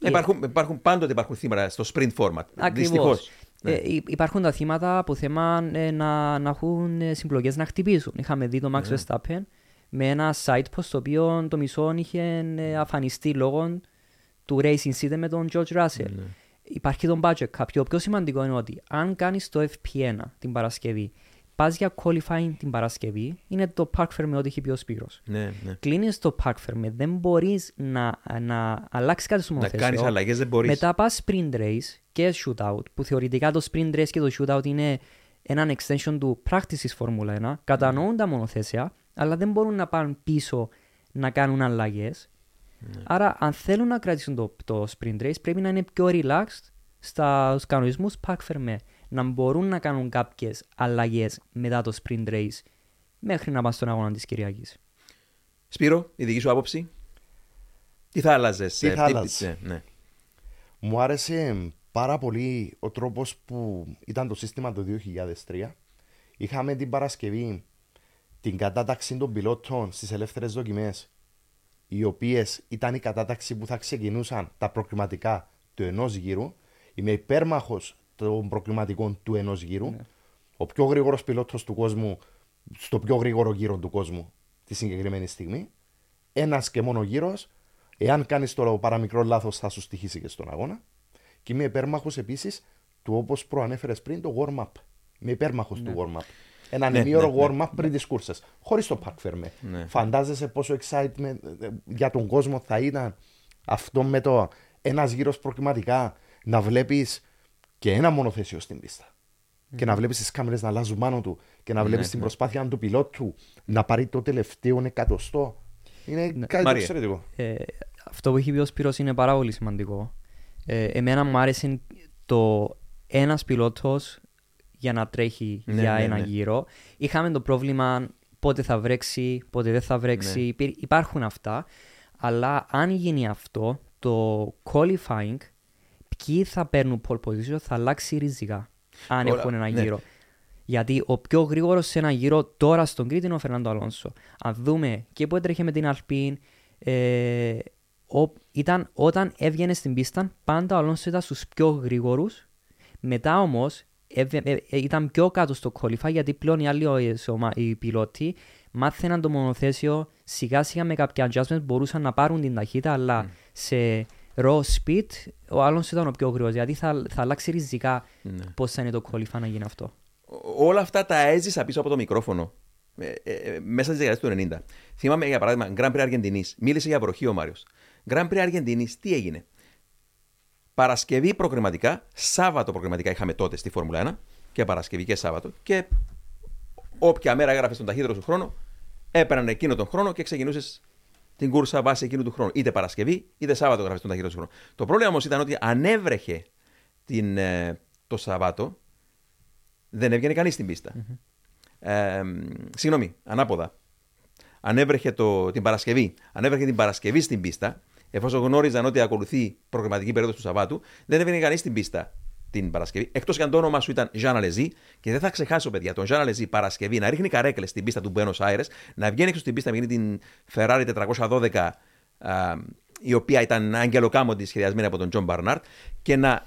Ε, Υπάρχουν, υπάρχουν, πάντοτε υπάρχουν θύματα στο sprint format. Ακριβώς. Δυστυχώς. Ε, Ναι. υ- υπάρχουν τα θύματα που θέμα ε, να, να έχουν ε, συμπλοκές να χτυπήσουν. Είχαμε δει το Max Ναι. Verstappen με ένα site post το οποίο το μισό είχε ε, αφανιστεί λόγω του racing incident με τον George Russell. Ναι. Υπάρχει το budget cap. Και το πιο σημαντικό είναι ότι αν κάνεις το FP1 την Παρασκευή, πας για qualifying την Παρασκευή, είναι το park fair με ό,τι έχει πει ο Σπύρος. Ναι, ναι. Κλείνεις το park fair με, δεν μπορείς να, να αλλάξεις κάτι στο Να μονοθέσιο. κάνεις αλλαγές δεν μπορείς. Μετά πας sprint race και shootout, που θεωρητικά το sprint race και το shootout είναι έναν extension του practice της Φόρμουλα 1. Κατανοούν τα μονοθέσια, αλλά δεν μπορούν να πάνε πίσω να κάνουν αλλαγές. Άρα, αν θέλουν να κρατήσουν το, το sprint race, πρέπει να είναι πιο relaxed στους κανονισμούς pack fermé. Να μπορούν να κάνουν κάποιες αλλαγές μετά το sprint race μέχρι να πάνε στον αγώνα της Κυριακής. Σπύρο, η δική σου άποψη; Τι θα άλλαζες. Τι ε, θα άλλαζες; ναι, ναι. Μου άρεσε πάρα πολύ ο τρόπος που ήταν το σύστημα το 2003. Είχαμε την Παρασκευή την κατάταξη των πιλότων στις ελεύθερες δοκιμές οι οποίες ήταν η κατάταξη που θα ξεκινούσαν τα προκριματικά του ενός γύρου. Είμαι υπέρμαχος των προκριματικών του ενός γύρου. Ο πιο γρήγορος πιλότος του κόσμου στο πιο γρήγορο γύρο του κόσμου τη συγκεκριμένη στιγμή. Ένας και μόνο γύρος. Εάν κάνεις το παραμικρό λάθος θα σου στοιχήσει και στον αγώνα. Και είμαι υπέρμαχος επίσης του όπως προανέφερες πριν το warm-up. Είμαι υπέρμαχος του warm-up. Ένα Ναι, ημίωρο ναι, ναι. warm-up πριν τις κούρσες. Χωρίς το park fermé. Ναι. Φαντάζεσαι πόσο excitement ε, για τον κόσμο θα ήταν αυτό με το ένας γύρος προκριματικά να βλέπεις και ένα μονοθέσιο στην πίστα. Και να βλέπεις τις κάμερες να αλλάζουν πάνω του και να βλέπεις Ναι, την ναι. προσπάθεια του πιλότου να πάρει το τελευταίο εκατοστό. Είναι κάτι το Μαρία. εξαιρετικό. Ε, αυτό που έχει πει ο Σπύρος είναι πάρα πολύ σημαντικό. Ε, εμένα μου άρεσε το ένας πιλότος για να τρέχει Ναι, για ναι, ένα ναι. γύρο. Είχαμε το πρόβλημα πότε θα βρέξει, πότε δεν θα βρέξει. Ναι. Υπήρ- Υπάρχουν αυτά. Αλλά αν γίνει αυτό, το qualifying, ποιοι θα παίρνουν pole position θα αλλάξει ριζικά. Αν Όλα- έχουν ένα ναι. γύρο. Γιατί ο πιο γρήγορος σε ένα γύρο τώρα στον Κρήτη είναι ο Φερνάντο Αλόνσο. Αν δούμε και που έτρεχε με την Αλπίν, ε, ο, ήταν, όταν έβγαινε στην πίστα, πάντα ο Αλόνσο ήταν στους πιο γρήγορους. Μετά όμως ήταν πιο κάτω στο qualify γιατί πλέον οι άλλοι ε, σε ομα- οι πιλότοι μάθαιναν το μονοθέσιο σιγά σιγά με κάποια adjustments μπορούσαν να πάρουν την ταχύτητα αλλά σε raw speed ο άλλος ήταν ο πιο γρήγορος γιατί θα, θα αλλάξει ριζικά Ναι. πώς θα είναι το qualify να γίνει αυτό. Ό- όλα αυτά τα έζησα πίσω από το μικρόφωνο ε, ε, ε, μέσα στις δεκαετίες του 90. Θυμάμαι για παράδειγμα Grand Prix Αργεντινή. Μίλησε για βροχή ο Μάριος. Grand Prix Αργεντινή, τι έγινε; Παρασκευή προκριματικά, Σάββατο προκριματικά είχαμε τότε στη Φόρμουλα 1 και Παρασκευή και Σάββατο. Και όποια μέρα έγραφες τον ταχύτερο σου χρόνο, έπαιρναν εκείνο τον χρόνο και ξεκινούσες την κούρσα βάσει εκείνου του χρόνου. Είτε Παρασκευή είτε Σάββατο έγραφε τον ταχύτερο σου χρόνο. Το πρόβλημα όμως ήταν ότι αν έβρεχε την, ε, το Σαββάτο, δεν έβγαινε κανείς στην πιστα Ε, συγγνώμη, ανάποδα. Ανέβρεχε το, την Παρασκευή. Ανέβρεχε την Παρασκευή στην πίστα, εφόσον γνώριζαν ότι ακολουθεί προγραμματική περίοδος του Σαββάτου, δεν έβγαινε κανείς στην πίστα την Παρασκευή. Εκτός και αν το όνομα σου ήταν Jean Alesi, και δεν θα ξεχάσω, παιδιά, τον Jean Alesi Παρασκευή να ρίχνει καρέκλες στην πίστα του Buenos Aires, να βγαίνει έξω στην πίστα, να γίνει την Ferrari 412, α, η οποία ήταν αγγελοκάμοντη σχεδιασμένη από τον John Barnard, και να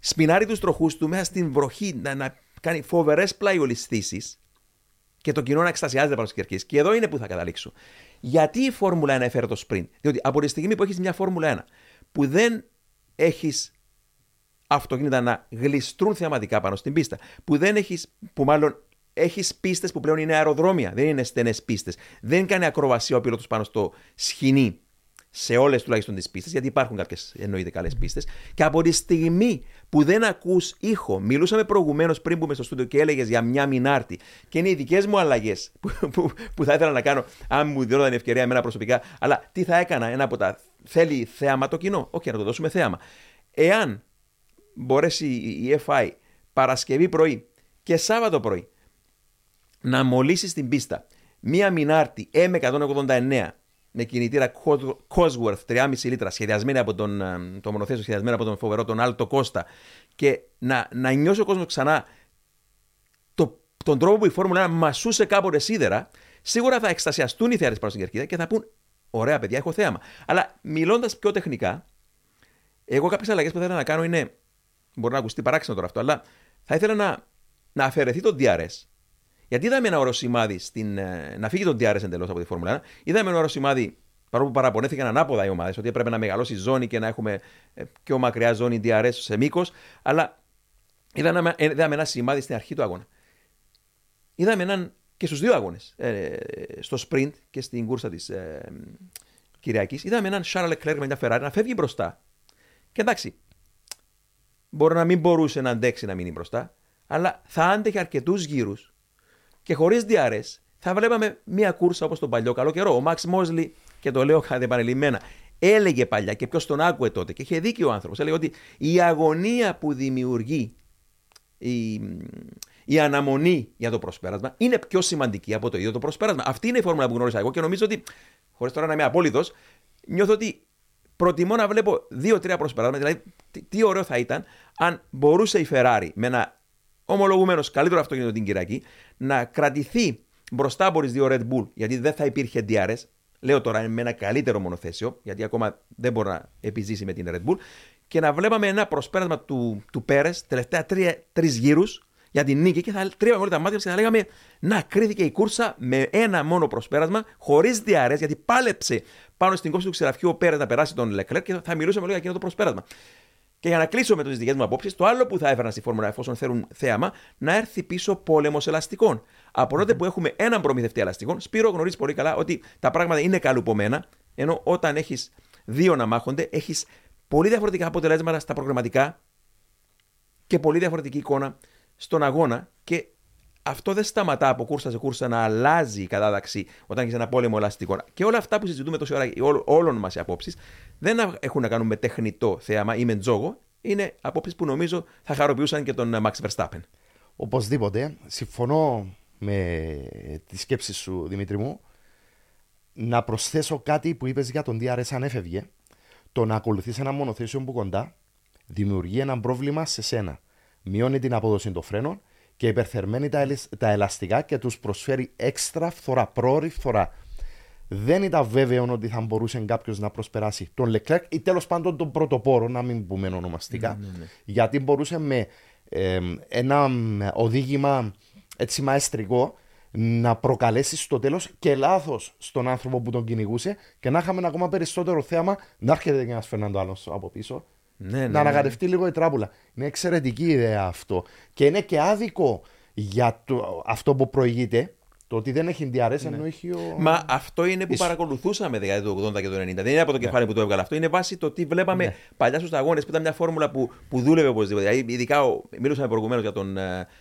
σπινάρει τους τροχούς του μέσα στην βροχή, να, να κάνει φοβερές πλαϊολισθήσεις και το κοινό να εκστασιάζεται πάνω στις κερκίε. Και εδώ είναι που θα καταλήξω. Γιατί η Φόρμουλα 1 έφερε το sprint; Διότι από τη στιγμή που έχεις μια Φόρμουλα 1 που δεν έχεις αυτοκίνητα να γλιστρούν θεαματικά πάνω στην πίστα, που δεν έχεις, που μάλλον έχεις πίστες που πλέον είναι αεροδρόμια, δεν είναι στενές πίστες. Δεν κάνει ακροβασία ο πιλότος πάνω στο σχοινί σε όλες τουλάχιστον τις πίστες, γιατί υπάρχουν κάποιες εννοείται καλές πίστες. Και από τη στιγμή που δεν ακούς ήχο, μιλούσαμε προηγουμένως πριν που είμαι στο στούντιο και έλεγες για μια μινάρτη, και είναι οι δικές μου αλλαγές <laughs> που, που, που, θα ήθελα να κάνω, αν μου δίνονταν ευκαιρία εμένα προσωπικά. Αλλά τι θα έκανα, ένα από τα. Θέλει θέαμα το κοινό. Όχι, να το δώσουμε θέαμα. Εάν μπορέσει η FI Παρασκευή πρωί και Σάββατο πρωί να μολύσει την πίστα μία μινάρτη M189 με κινητήρα Cosworth 3,5 λίτρα σχεδιασμένη από τον, ε, το μονοθέσιο σχεδιασμένο από τον φοβερό τον Άλτο Κώστα και να, να νιώσει ο κόσμος ξανά το, τον τρόπο που η Φόρμουλα 1 μασούσε κάποτε σίδερα, σίγουρα θα εκστασιαστούν οι θεατές πάνω στην κερκίδα και θα πούν: Ωραία, παιδιά, έχω θέαμα. Αλλά μιλώντας πιο τεχνικά, εγώ κάποιες αλλαγές που θέλω να κάνω είναι. Μπορεί να ακουστεί παράξενο τώρα αυτό, αλλά θα ήθελα να, να αφαιρεθεί το DRS γιατί είδαμε ένα οροσημάδι στην, ε, να φύγει τον DRS εντελώς από τη Φόρμουλα 1. Είδαμε ένα οροσημάδι παρόλο που παραπονέθηκαν ανάποδα οι ομάδες ότι έπρεπε να μεγαλώσει η ζώνη και να έχουμε ε, πιο μακριά ζώνη DRS σε μήκος. Αλλά είδαμε, ε, είδαμε ένα σημάδι στην αρχή του αγώνα. Είδαμε έναν και στους δύο αγώνες, στο sprint και στην κούρσα της ε, Κυριακής, είδαμε έναν Charles Leclerc με μια Ferrari να φεύγει μπροστά. Και εντάξει, μπορεί να μην μπορούσε να αντέξει να μείνει μπροστά, αλλά θα άντεχε αρκετούς γύρους και χωρίς DRS θα βλέπαμε μία κούρσα όπως τον παλιό καλό καιρό. Ο Μαξ Μόσλι, και το λέω επανελειμμένα, έλεγε παλιά και ποιος τον άκουε τότε και είχε δίκιο ο άνθρωπος. Έλεγε ότι η αγωνία που δημιουργεί η, η αναμονή για το προσπέρασμα είναι πιο σημαντική από το ίδιο το προσπέρασμα. Αυτή είναι η φόρμουλα που γνώρισα εγώ και νομίζω ότι, χωρίς τώρα να είμαι απόλυτος, νιώθω ότι προτιμώ να βλέπω δύο-τρία προσπεράσματα. Δηλαδή, τι, τι ωραίο θα ήταν αν μπορούσε η Ferrari με ένα ομολογουμένως καλύτερο αυτοκίνητο την Κυριακή, να κρατηθεί μπροστά από τις δύο Red Bull, γιατί δεν θα υπήρχε DRS. Λέω τώρα με ένα καλύτερο μονοθέσιο, γιατί ακόμα δεν μπορεί να επιζήσει με την Red Bull. Και να βλέπαμε ένα προσπέρασμα του, του Πέρες τελευταία τρεις γύρους για την νίκη και θα τρίβαμε όλα τα μάτια και θα λέγαμε Να, κρίθηκε η κούρσα με ένα μόνο προσπέρασμα, χωρίς DRS, γιατί πάλεψε πάνω στην κόψη του ξεραφιού ο Πέρε να περάσει τον Leclerc και θα μιλούσαμε λίγο για εκείνο το προσπέρασμα. Και για να κλείσω με τις δικές μου απόψεις, το άλλο που θα έφεραν στη Φόρμουλα εφόσον θέλουν θέαμα, να έρθει πίσω πόλεμος ελαστικών. Από τότε που έχουμε έναν προμηθευτή ελαστικών, Σπύρο γνωρίζεις πολύ καλά ότι τα πράγματα είναι καλουπωμένα, ενώ όταν έχεις δύο να μάχονται, έχεις πολύ διαφορετικά αποτελέσματα στα προγραμματικά και πολύ διαφορετική εικόνα στον αγώνα και αυτό δεν σταματά από κούρσα σε κούρσα να αλλάζει η κατάταξη όταν έχεις ένα πόλεμο ελαστικό. Και όλα αυτά που συζητούμε τόση ώρα, όλων μας οι απόψεις, δεν έχουν να κάνουν με τεχνητό θέαμα ή με τζόγο. Είναι απόψεις που νομίζω θα χαροποιούσαν και τον Max Verstappen. Οπωσδήποτε. Συμφωνώ με τη σκέψη σου, Δημήτρη μου. Να προσθέσω κάτι που είπες για τον DRS αν έφευγε. Το να ακολουθείς ένα μονοθέσιο που κοντά δημιουργεί ένα πρόβλημα σε σένα. Μειώνει την απόδοση των φρένων και υπερθερμαίνει τα, τα ελαστικά και τους προσφέρει έξτρα φθορά, πρόορη φθορά. Δεν ήταν βέβαιο ότι θα μπορούσε κάποιος να προσπεράσει τον Λεκλέκ ή τέλος πάντων τον πρωτοπόρο, να μην πούμε ονομαστικά, ναι, ναι, ναι. γιατί μπορούσε με ένα οδήγημα έτσι μαεστρικό να προκαλέσει στο τέλος και λάθος στον άνθρωπο που τον κυνηγούσε και να είχαμε ακόμα περισσότερο θέαμα να έρχεται και ένας Φερνάντο άλλο από πίσω ναι, ναι, να ναι. ανακατευτεί λίγο η τράπουλα. Είναι εξαιρετική ιδέα αυτό. Και είναι και άδικο για το, αυτό που προηγείται. Το ότι δεν έχει DRS ναι. ενώ έχει ο. Μα αυτό είναι που παρακολουθούσαμε δεκαετία του 80 και του 90. Δεν είναι από το κεφάλι που το έβγαλε αυτό. Είναι βάση το τι βλέπαμε ναι. παλιά στους αγώνες που ήταν μια φόρμουλα που, που δούλευε οπωσδήποτε. Δηλαδή, ειδικά μιλούσαμε προηγουμένως για τον uh,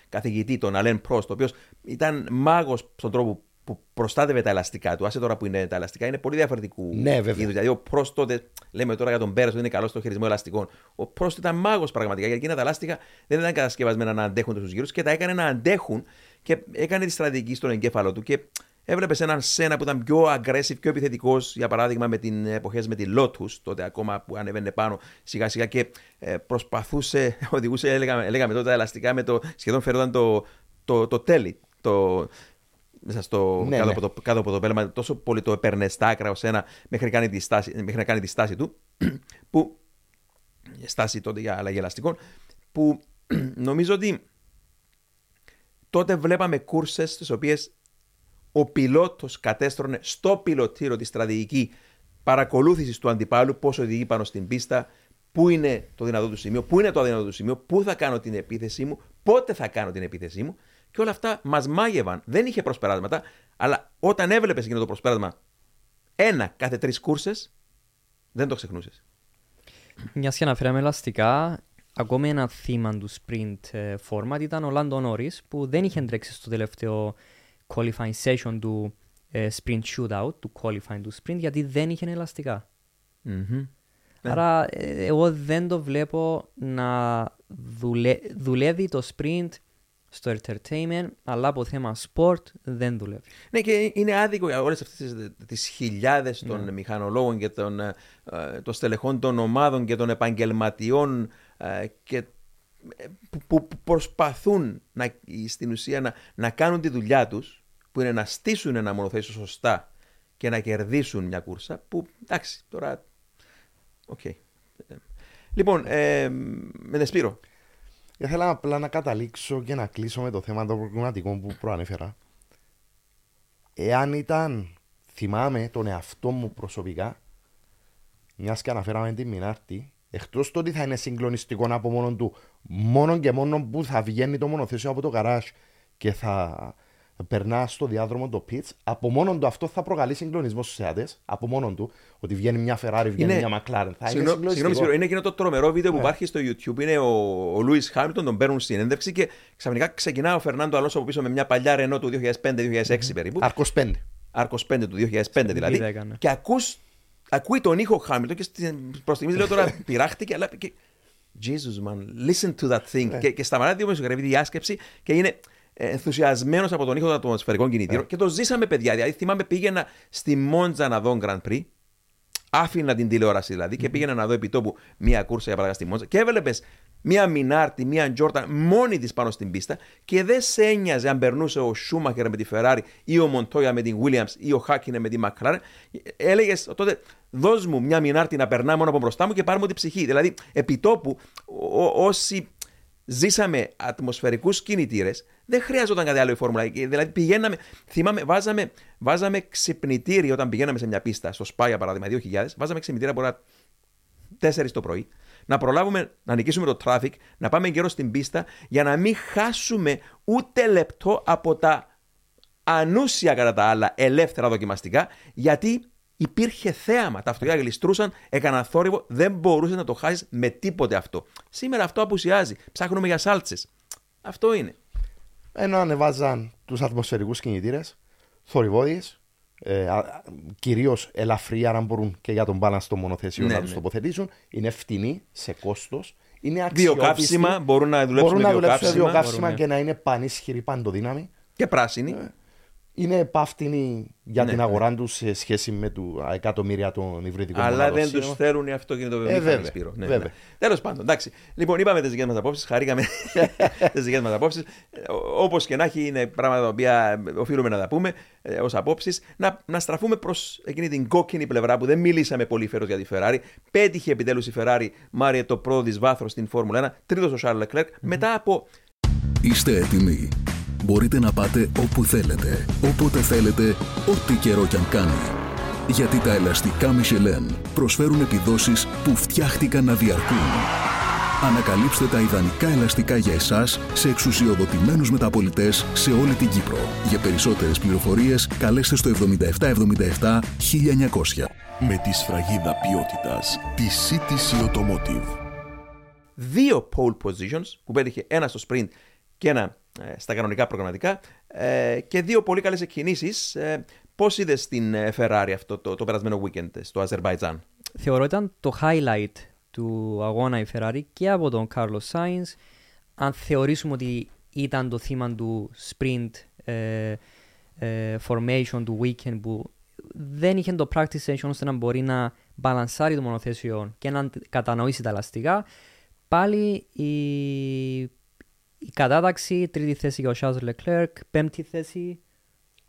καθηγητή, τον Αλέν Πρόστ, ο οποίος ήταν μάγος στον τρόπο που προστάτευε τα ελαστικά του, άσε τώρα που είναι τα ελαστικά, είναι πολύ διαφορετικού Ναι, βέβαια. είδους. Δηλαδή, ο Πρόστ τότε, λέμε τώρα για τον Πέρε, ότι είναι καλός στο χειρισμό ελαστικών. Ο Πρόστ ήταν μάγος πραγματικά, γιατί εκείνα τα ελαστικά δεν ήταν κατασκευασμένα να αντέχουν του γύρους και τα έκανε να αντέχουν και έκανε τη στρατηγική στον εγκέφαλο του. Και έβλεπε έναν Σένα που ήταν πιο aggressive, πιο επιθετικός, για παράδειγμα με την εποχές με τη Lotus, τότε ακόμα που ανεβαίνει πάνω σιγά σιγά και ε, προσπαθούσε, <laughs> οδηγούσε, έλεγαμε, έλεγαμε τότε τα ελαστικά με το σχεδόν φέρονταν το, το, το τέλει. Το, μέσα στο, Ναι, κάτω, ναι. Από το, κάτω από το πέλμα, τόσο πολύ το έπαιρνε στα άκρα ως ένα μέχρι να κάνει τη στάση, μέχρι να κάνει τη στάση του, <clears throat> που στάση τότε για αλλαγή ελαστικών, που <clears throat> νομίζω ότι τότε βλέπαμε κούρσες στις οποίες ο πιλότος κατέστρωνε στο πιλωτήριο τη στρατηγική παρακολούθησης του αντιπάλου, πώς οδηγεί πάνω στην πίστα, πού είναι το δυνατό του σημείο, πού είναι το αδυνατό του σημείο, πού θα κάνω την επίθεσή μου, πότε θα κάνω την επίθεσή μου. Και όλα αυτά μας μάγευαν. Δεν είχε προσπεράσματα, αλλά όταν έβλεπες εκείνο το προσπέρασμα ένα κάθε τρεις κούρσες, δεν το ξεχνούσες. Μια και αναφέραμε ελαστικά, ακόμη ένα θύμα του sprint ε, format ήταν ο Λάντο Norris που δεν είχε τρέξει στο τελευταίο qualifying session του ε, sprint shootout, του qualifying του sprint, γιατί δεν είχε ελαστικά. Άρα ε, εγώ δεν το βλέπω να δουλε... δουλεύει το sprint στο entertainment, αλλά από θέμα sport δεν δουλεύει. Ναι, και είναι άδικο για όλες αυτές τις χιλιάδες των μηχανολόγων και των, ε, ε, των στελεχών των ομάδων και των επαγγελματιών ε, και, ε, που, που προσπαθούν να, στην ουσία να, να κάνουν τη δουλειά τους που είναι να στήσουν ένα μονοθέσιο σωστά και να κερδίσουν μια κούρσα που εντάξει τώρα οκ. Ε, Λοιπόν, ε, ναι ρε Σπύρο. Ήθελα απλά να καταλήξω και να κλείσω με το θέμα των προβληματικών που προανέφερα. Εάν ήταν, θυμάμαι τον εαυτό μου προσωπικά, μιας και αναφέραμε την Μινάρντι, εκτός το ότι θα είναι συγκλονιστικό από μόνο του, μόνο και μόνο που θα βγαίνει το μονοθέσιο από το καράζ και θα περνά στο διάδρομο το pitch, από μόνο του αυτό θα προκαλεί συγκλονισμό στους θεάτε. Από μόνο του, ότι βγαίνει μια Ferrari, βγαίνει μια McLaren. Θα είναι Συγγνώμη, συγγνώμη, συγκλονιστικό. Σπύρο, είναι εκείνο το τρομερό βίντεο που υπάρχει στο YouTube. Είναι ο, ο Λούι Χάμιλτον, τον παίρνουν στην συνέντευξη και ξαφνικά ξεκινά ο Φερνάντο Αλόνσο από πίσω με μια παλιά Ρενό του 2005-2006 περίπου. Άρκο 5. Άρκο 5 του 2005 δηλαδή. βίδα έκανε. Και ακούς, ακούει τον ήχο Χάμιλτον και στην- προς στιγμής λέω τώρα <laughs> πειράχτηκε, αλλά. Και, Jesus man, listen to that thing. και, και σταματάει δύο μεσογραφή διάσκεψη και είναι ενθουσιασμένος από τον ήχο των ατμοσφαιρικών κινητήρων. Και το ζήσαμε, παιδιά. Δηλαδή, θυμάμαι πήγαινα στη Μόντζα να δω Grand Prix. Άφηνα την τηλεόραση δηλαδή και πήγαινα να δω επιτόπου μία κούρσα για παράδειγμα στη Μόντζα και έβλεπες μία Μινάρτη, μία Τζόρταν μόνη της πάνω στην πίστα και δεν σε ένοιαζε αν περνούσε ο Σούμαχερ με τη Ferrari ή ο Μοντόια με την Williams ή ο Χάκινε με τη McLaren. Έλεγες τότε, δώσ' μου μια Μινάρτη να περνά μόνο από μπροστά μου και πάρουμε τη ψυχή. Δηλαδή, επιτόπου, ό- όσοι ζήσαμε ατμοσφαιρικούς κινητήρες, δεν χρειαζόταν κάτι άλλο η φόρμουλα. Και Δηλαδή, πηγαίναμε, θυμάμαι, βάζαμε, βάζαμε ξυπνητήρι όταν πηγαίναμε σε μια πίστα, στο Σπά για παράδειγμα, 2000, βάζαμε ξυπνητήρι από ώρα 4 το πρωί, να προλάβουμε να νικήσουμε το traffic, να πάμε γύρω στην πίστα για να μην χάσουμε ούτε λεπτό από τα ανούσια κατά τα άλλα ελεύθερα δοκιμαστικά, γιατί υπήρχε θέαμα. Τα αυτοκίνητα γλιστρούσαν, έκαναν θόρυβο, δεν μπορούσες να το χάσεις με τίποτε αυτό. Σήμερα αυτό απουσιάζει. Ψάχνουμε για σάλτσες. Αυτό είναι. Ενώ ανεβάζαν τους ατμοσφαιρικούς κινητήρες, θορυβόδει, ε, κυρίως ελαφρύ, άρα μπορούν και για τον μπάλαν στο μονοθέσιο Ναι, να ναι. του τοποθετήσουν. Είναι φτηνοί σε κόστος. Είναι αξιόπιστοι. Βιοκαύσιμα, μπορούν να δουλέψουν Μπορούν με να δουλέψουν βιοκαύσιμα. βιοκαύσιμα Μπορούν, και να είναι πανίσχυροι παντοδύναμοι. Και πράσινη. Είναι επάφτηνοι για Ναι, την ναι. αγορά τους σε σχέση με του εκατομμύρια των υβριδικών Αλλά δεν μοναδοσίων. τους θέλουν οι αυτοκινητοβιομηχανοί, Ε, βέβαια, Σπύρο. Ναι, βέβαια. ναι. Τέλος πάντων, εντάξει. Λοιπόν, είπαμε τις δικές μας απόψεις, χαρήκαμε <laughs> τις δικές μας απόψεις. Όπως και να έχει, είναι πράγματα τα οποία οφείλουμε να τα πούμε ως απόψεις. Να, να στραφούμε προς εκείνη την κόκκινη πλευρά που δεν μιλήσαμε πολύ φέρος για τη Ferrari. Πέτυχε επιτέλους η Ferrari, Μάρια, το πρώτο της βάθρος στην Φόρμουλα 1. Τρίτος ο Charles Leclerc. Μετά από Είστε έτοιμοι. Μπορείτε να πάτε όπου θέλετε, όποτε θέλετε, ό,τι καιρό κι αν κάνει. Γιατί τα ελαστικά Michelin προσφέρουν επιδόσεις που φτιάχτηκαν να διαρκούν. Ανακαλύψτε τα ιδανικά ελαστικά για εσάς σε εξουσιοδοτημένους μεταπολιτές σε όλη την Κύπρο. Για περισσότερες πληροφορίες καλέστε στο 7777 1900. Με τη σφραγίδα ποιότητας της CTC Automotive. δύο pole positions που πέτυχε ένας στο sprint και ένα ε, στα κανονικά προγραμματικά ε, και δύο πολύ καλές εκκινήσεις. Ε, πώς είδες την ε, Ferrari αυτό το, το περασμένο weekend στο Αζερβαϊτζάν; Θεωρώ ήταν το highlight του αγώνα η Ferrari και από τον Carlos Sainz. Αν θεωρήσουμε ότι ήταν το θύμα του sprint ε, ε, formation του weekend που δεν είχε το practice session ώστε να μπορεί να μπαλανσάρει το μονοθέσιο και να κατανοήσει τα ελαστικά. Πάλι η, η κατάταξη, τρίτη θέση για ο Charles Leclerc, πέμπτη θέση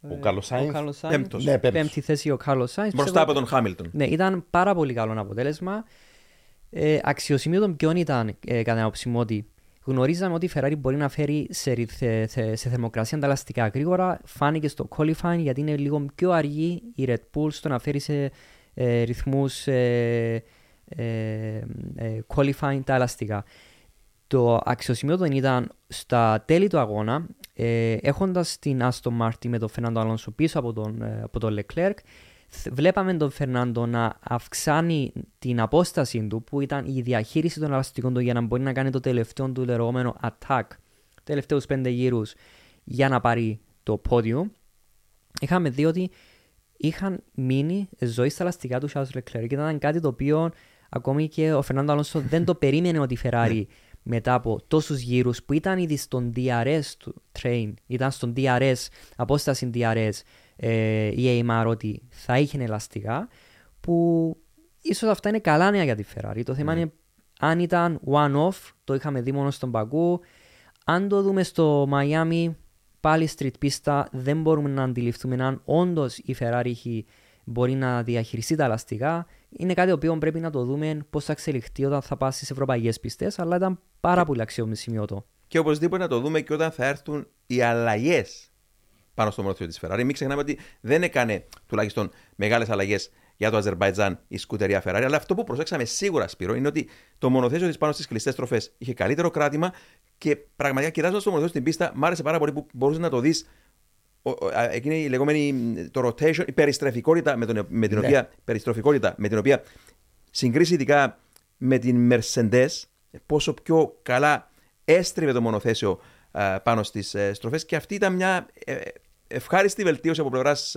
Ο Carlos Sainz, Carlos Sainz. πέμπτος. Ναι, πέμπτος. Πέμπτη θέση ο Carlos Sainz. Μπροστά Πιστεύω- από τον Χάμιλτον. ναι, ήταν πάρα πολύ καλό αποτέλεσμα. Ε, αξιοσημείωτο ποιον ήταν ε, κατά την άποψή μου ότι γνωρίζαμε ότι η Ferrari μπορεί να φέρει σε, ρυ- θε- θε- σε θερμοκρασία ανταλλαστικά γρήγορα. Φάνηκε στο qualifying γιατί είναι λίγο πιο αργή η Red Bull στο να φέρει σε ε, ρυθμούς ε, ε, ε, qualifying τα ελαστικά. Το αξιοσημείωτο ήταν στα τέλη του αγώνα, ε, έχοντας την Aston Martin με τον Φερνάντο Αλόνσο πίσω από τον, ε, από τον Leclerc, θ- βλέπαμε τον Φερνάντο να αυξάνει την απόσταση του που ήταν η διαχείριση των ελαστικών του για να μπορεί να κάνει το τελευταίο του λεγόμενο attack, τελευταίους πέντε γύρους για να πάρει το podium. Είχαμε δει ότι είχαν μείνει ζωή στα ελαστικά του Charles Leclerc και ήταν κάτι το οποίο ακόμη και ο Φερνάντο Αλόνσο δεν το περίμενε ότι η Ferrari μετά από τόσους γύρους που ήταν ήδη στον DRS του train, ήταν στον DRS, απόσταση DRS ε, η AMR ότι θα είχε ελαστικά που ίσως αυτά είναι καλά νέα για τη Ferrari. Το θέμα είναι αν ήταν one-off, το είχαμε δει μόνο στον Πακού, αν το δούμε στο Miami, πάλι street πίστα, δεν μπορούμε να αντιληφθούμε αν όντως η Ferrari έχει- μπορεί να διαχειριστεί τα ελαστικά. Είναι κάτι το οποίο πρέπει να το δούμε πώς θα εξελιχθεί όταν θα πάει στις ευρωπαϊκές πιστέ, αλλά ήταν πάρα πολύ αξιοσημείωτο. Και οπωσδήποτε να το δούμε και όταν θα έρθουν οι αλλαγές πάνω στο μονοθέσιο της Ferrari. Μην ξεχνάμε ότι δεν έκανε τουλάχιστον μεγάλες αλλαγές για το Αζερβαϊτζάν η σκουτερία Ferrari. Αλλά αυτό που προσέξαμε σίγουρα, Σπύρο, είναι ότι το μονοθέσιο της πάνω στις κλειστές τροφές είχε καλύτερο κράτημα και πραγματικά κοιτάζοντας το μονοθέσιο στην πίστα, μ' άρεσε πάρα πολύ που μπορούσες να το δεις. Εκείνη η λεγόμενη μ, το rotation, η περιστρεφικότητα με, τον, με την Ναι. οποία, περιστροφικότητα με την οποία συγκρίσεις ειδικά με την Mercedes, πόσο πιο καλά έστριβε το μονοθέσιο α, πάνω στις ε, στροφές. Και αυτή ήταν μια ε, ευχάριστη βελτίωση από πλευράς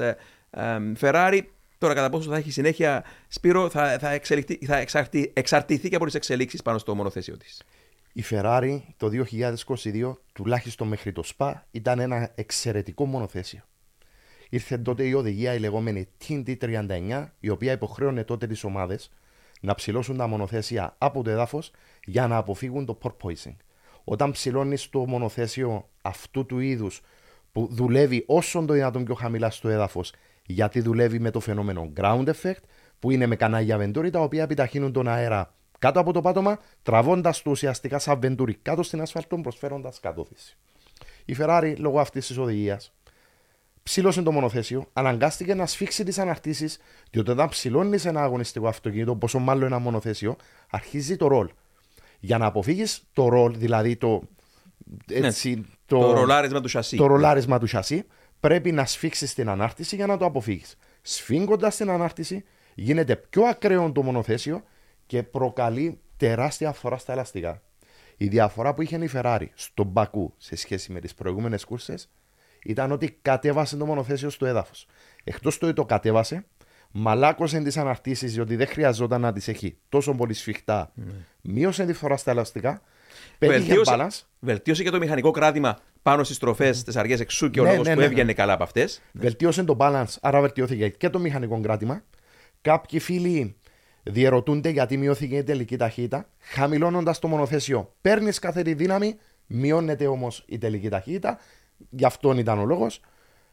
Ferrari. Τώρα, κατά πόσο θα έχει συνέχεια, Σπύρο, θα, θα, εξελιχθεί- θα εξαρτη- εξαρτηθεί και από τις εξελίξεις πάνω στο μονοθέσιο της. Η Ferrari το 2022, τουλάχιστον μέχρι το SPA, ήταν ένα εξαιρετικό μονοθέσιο. Ήρθε τότε η οδηγία η λεγόμενη TNT39, η οποία υποχρέωνε τότε τις ομάδες να ψηλώσουν τα μονοθέσια από το έδαφος για να αποφύγουν το porpoising. Όταν ψηλώνεις το μονοθέσιο αυτού του είδους που δουλεύει όσο το δυνατόν πιο χαμηλά στο έδαφος, γιατί δουλεύει με το φαινόμενο ground effect, που είναι με κανάλια βεντούρι τα οποία επιταχύνουν τον αέρα κάτω από το πάτωμα, τραβώντας το ουσιαστικά σαν βεντούρι κάτω στην ασφαλτό, προσφέροντας κατώθηση. Η Ferrari, λόγω αυτής της οδηγίας, ψήλωσε το μονοθέσιο, αναγκάστηκε να σφίξει τις αναρτήσεις, διότι όταν ψηλώνεις ένα αγωνιστικό αυτοκίνητο, πόσο μάλλον ένα μονοθέσιο, αρχίζει το ρολ. Για να αποφύγεις το ρολ, δηλαδή το. Έτσι, Το, το ρολάρισμα του σασί. το ρολάρισμα του σασί, πρέπει να σφίξεις την ανάρτηση για να το αποφύγεις. Σφίγγοντας την ανάρτηση, γίνεται πιο ακραίο το μονοθέσιο και προκαλεί τεράστια φορά στα ελαστικά. Η διαφορά που είχε η Ferrari στον Μπακού σε σχέση με τις προηγούμενες κούρσε ήταν ότι κατέβασε το μονοθέσιο στο έδαφος. Εκτός το ότι το κατέβασε, μαλάκωσε τις αναρτήσεις διότι δεν χρειαζόταν να τις έχει τόσο πολύ σφιχτά. Μείωσε τη φορά στα ελαστικά. Πέτυχε Βελτίωσε, balance. βελτίωσε και το μηχανικό κράτημα πάνω στις τροφέ της αργέ εξού και ο Ναι, λόγος ναι, που ναι, έβγαινε ναι. καλά από αυτές. Βελτίωσε το balance, άρα βελτιώθηκε και το μηχανικό κράτημα. Κάποιοι φίλοι διερωτούνται γιατί μειώθηκε η τελική ταχύτητα. Χαμηλώνοντας το μονοθέσιο, παίρνεις καθαρή δύναμη, μειώνεται όμως η τελική ταχύτητα. Γι' αυτόν ήταν ο λόγος.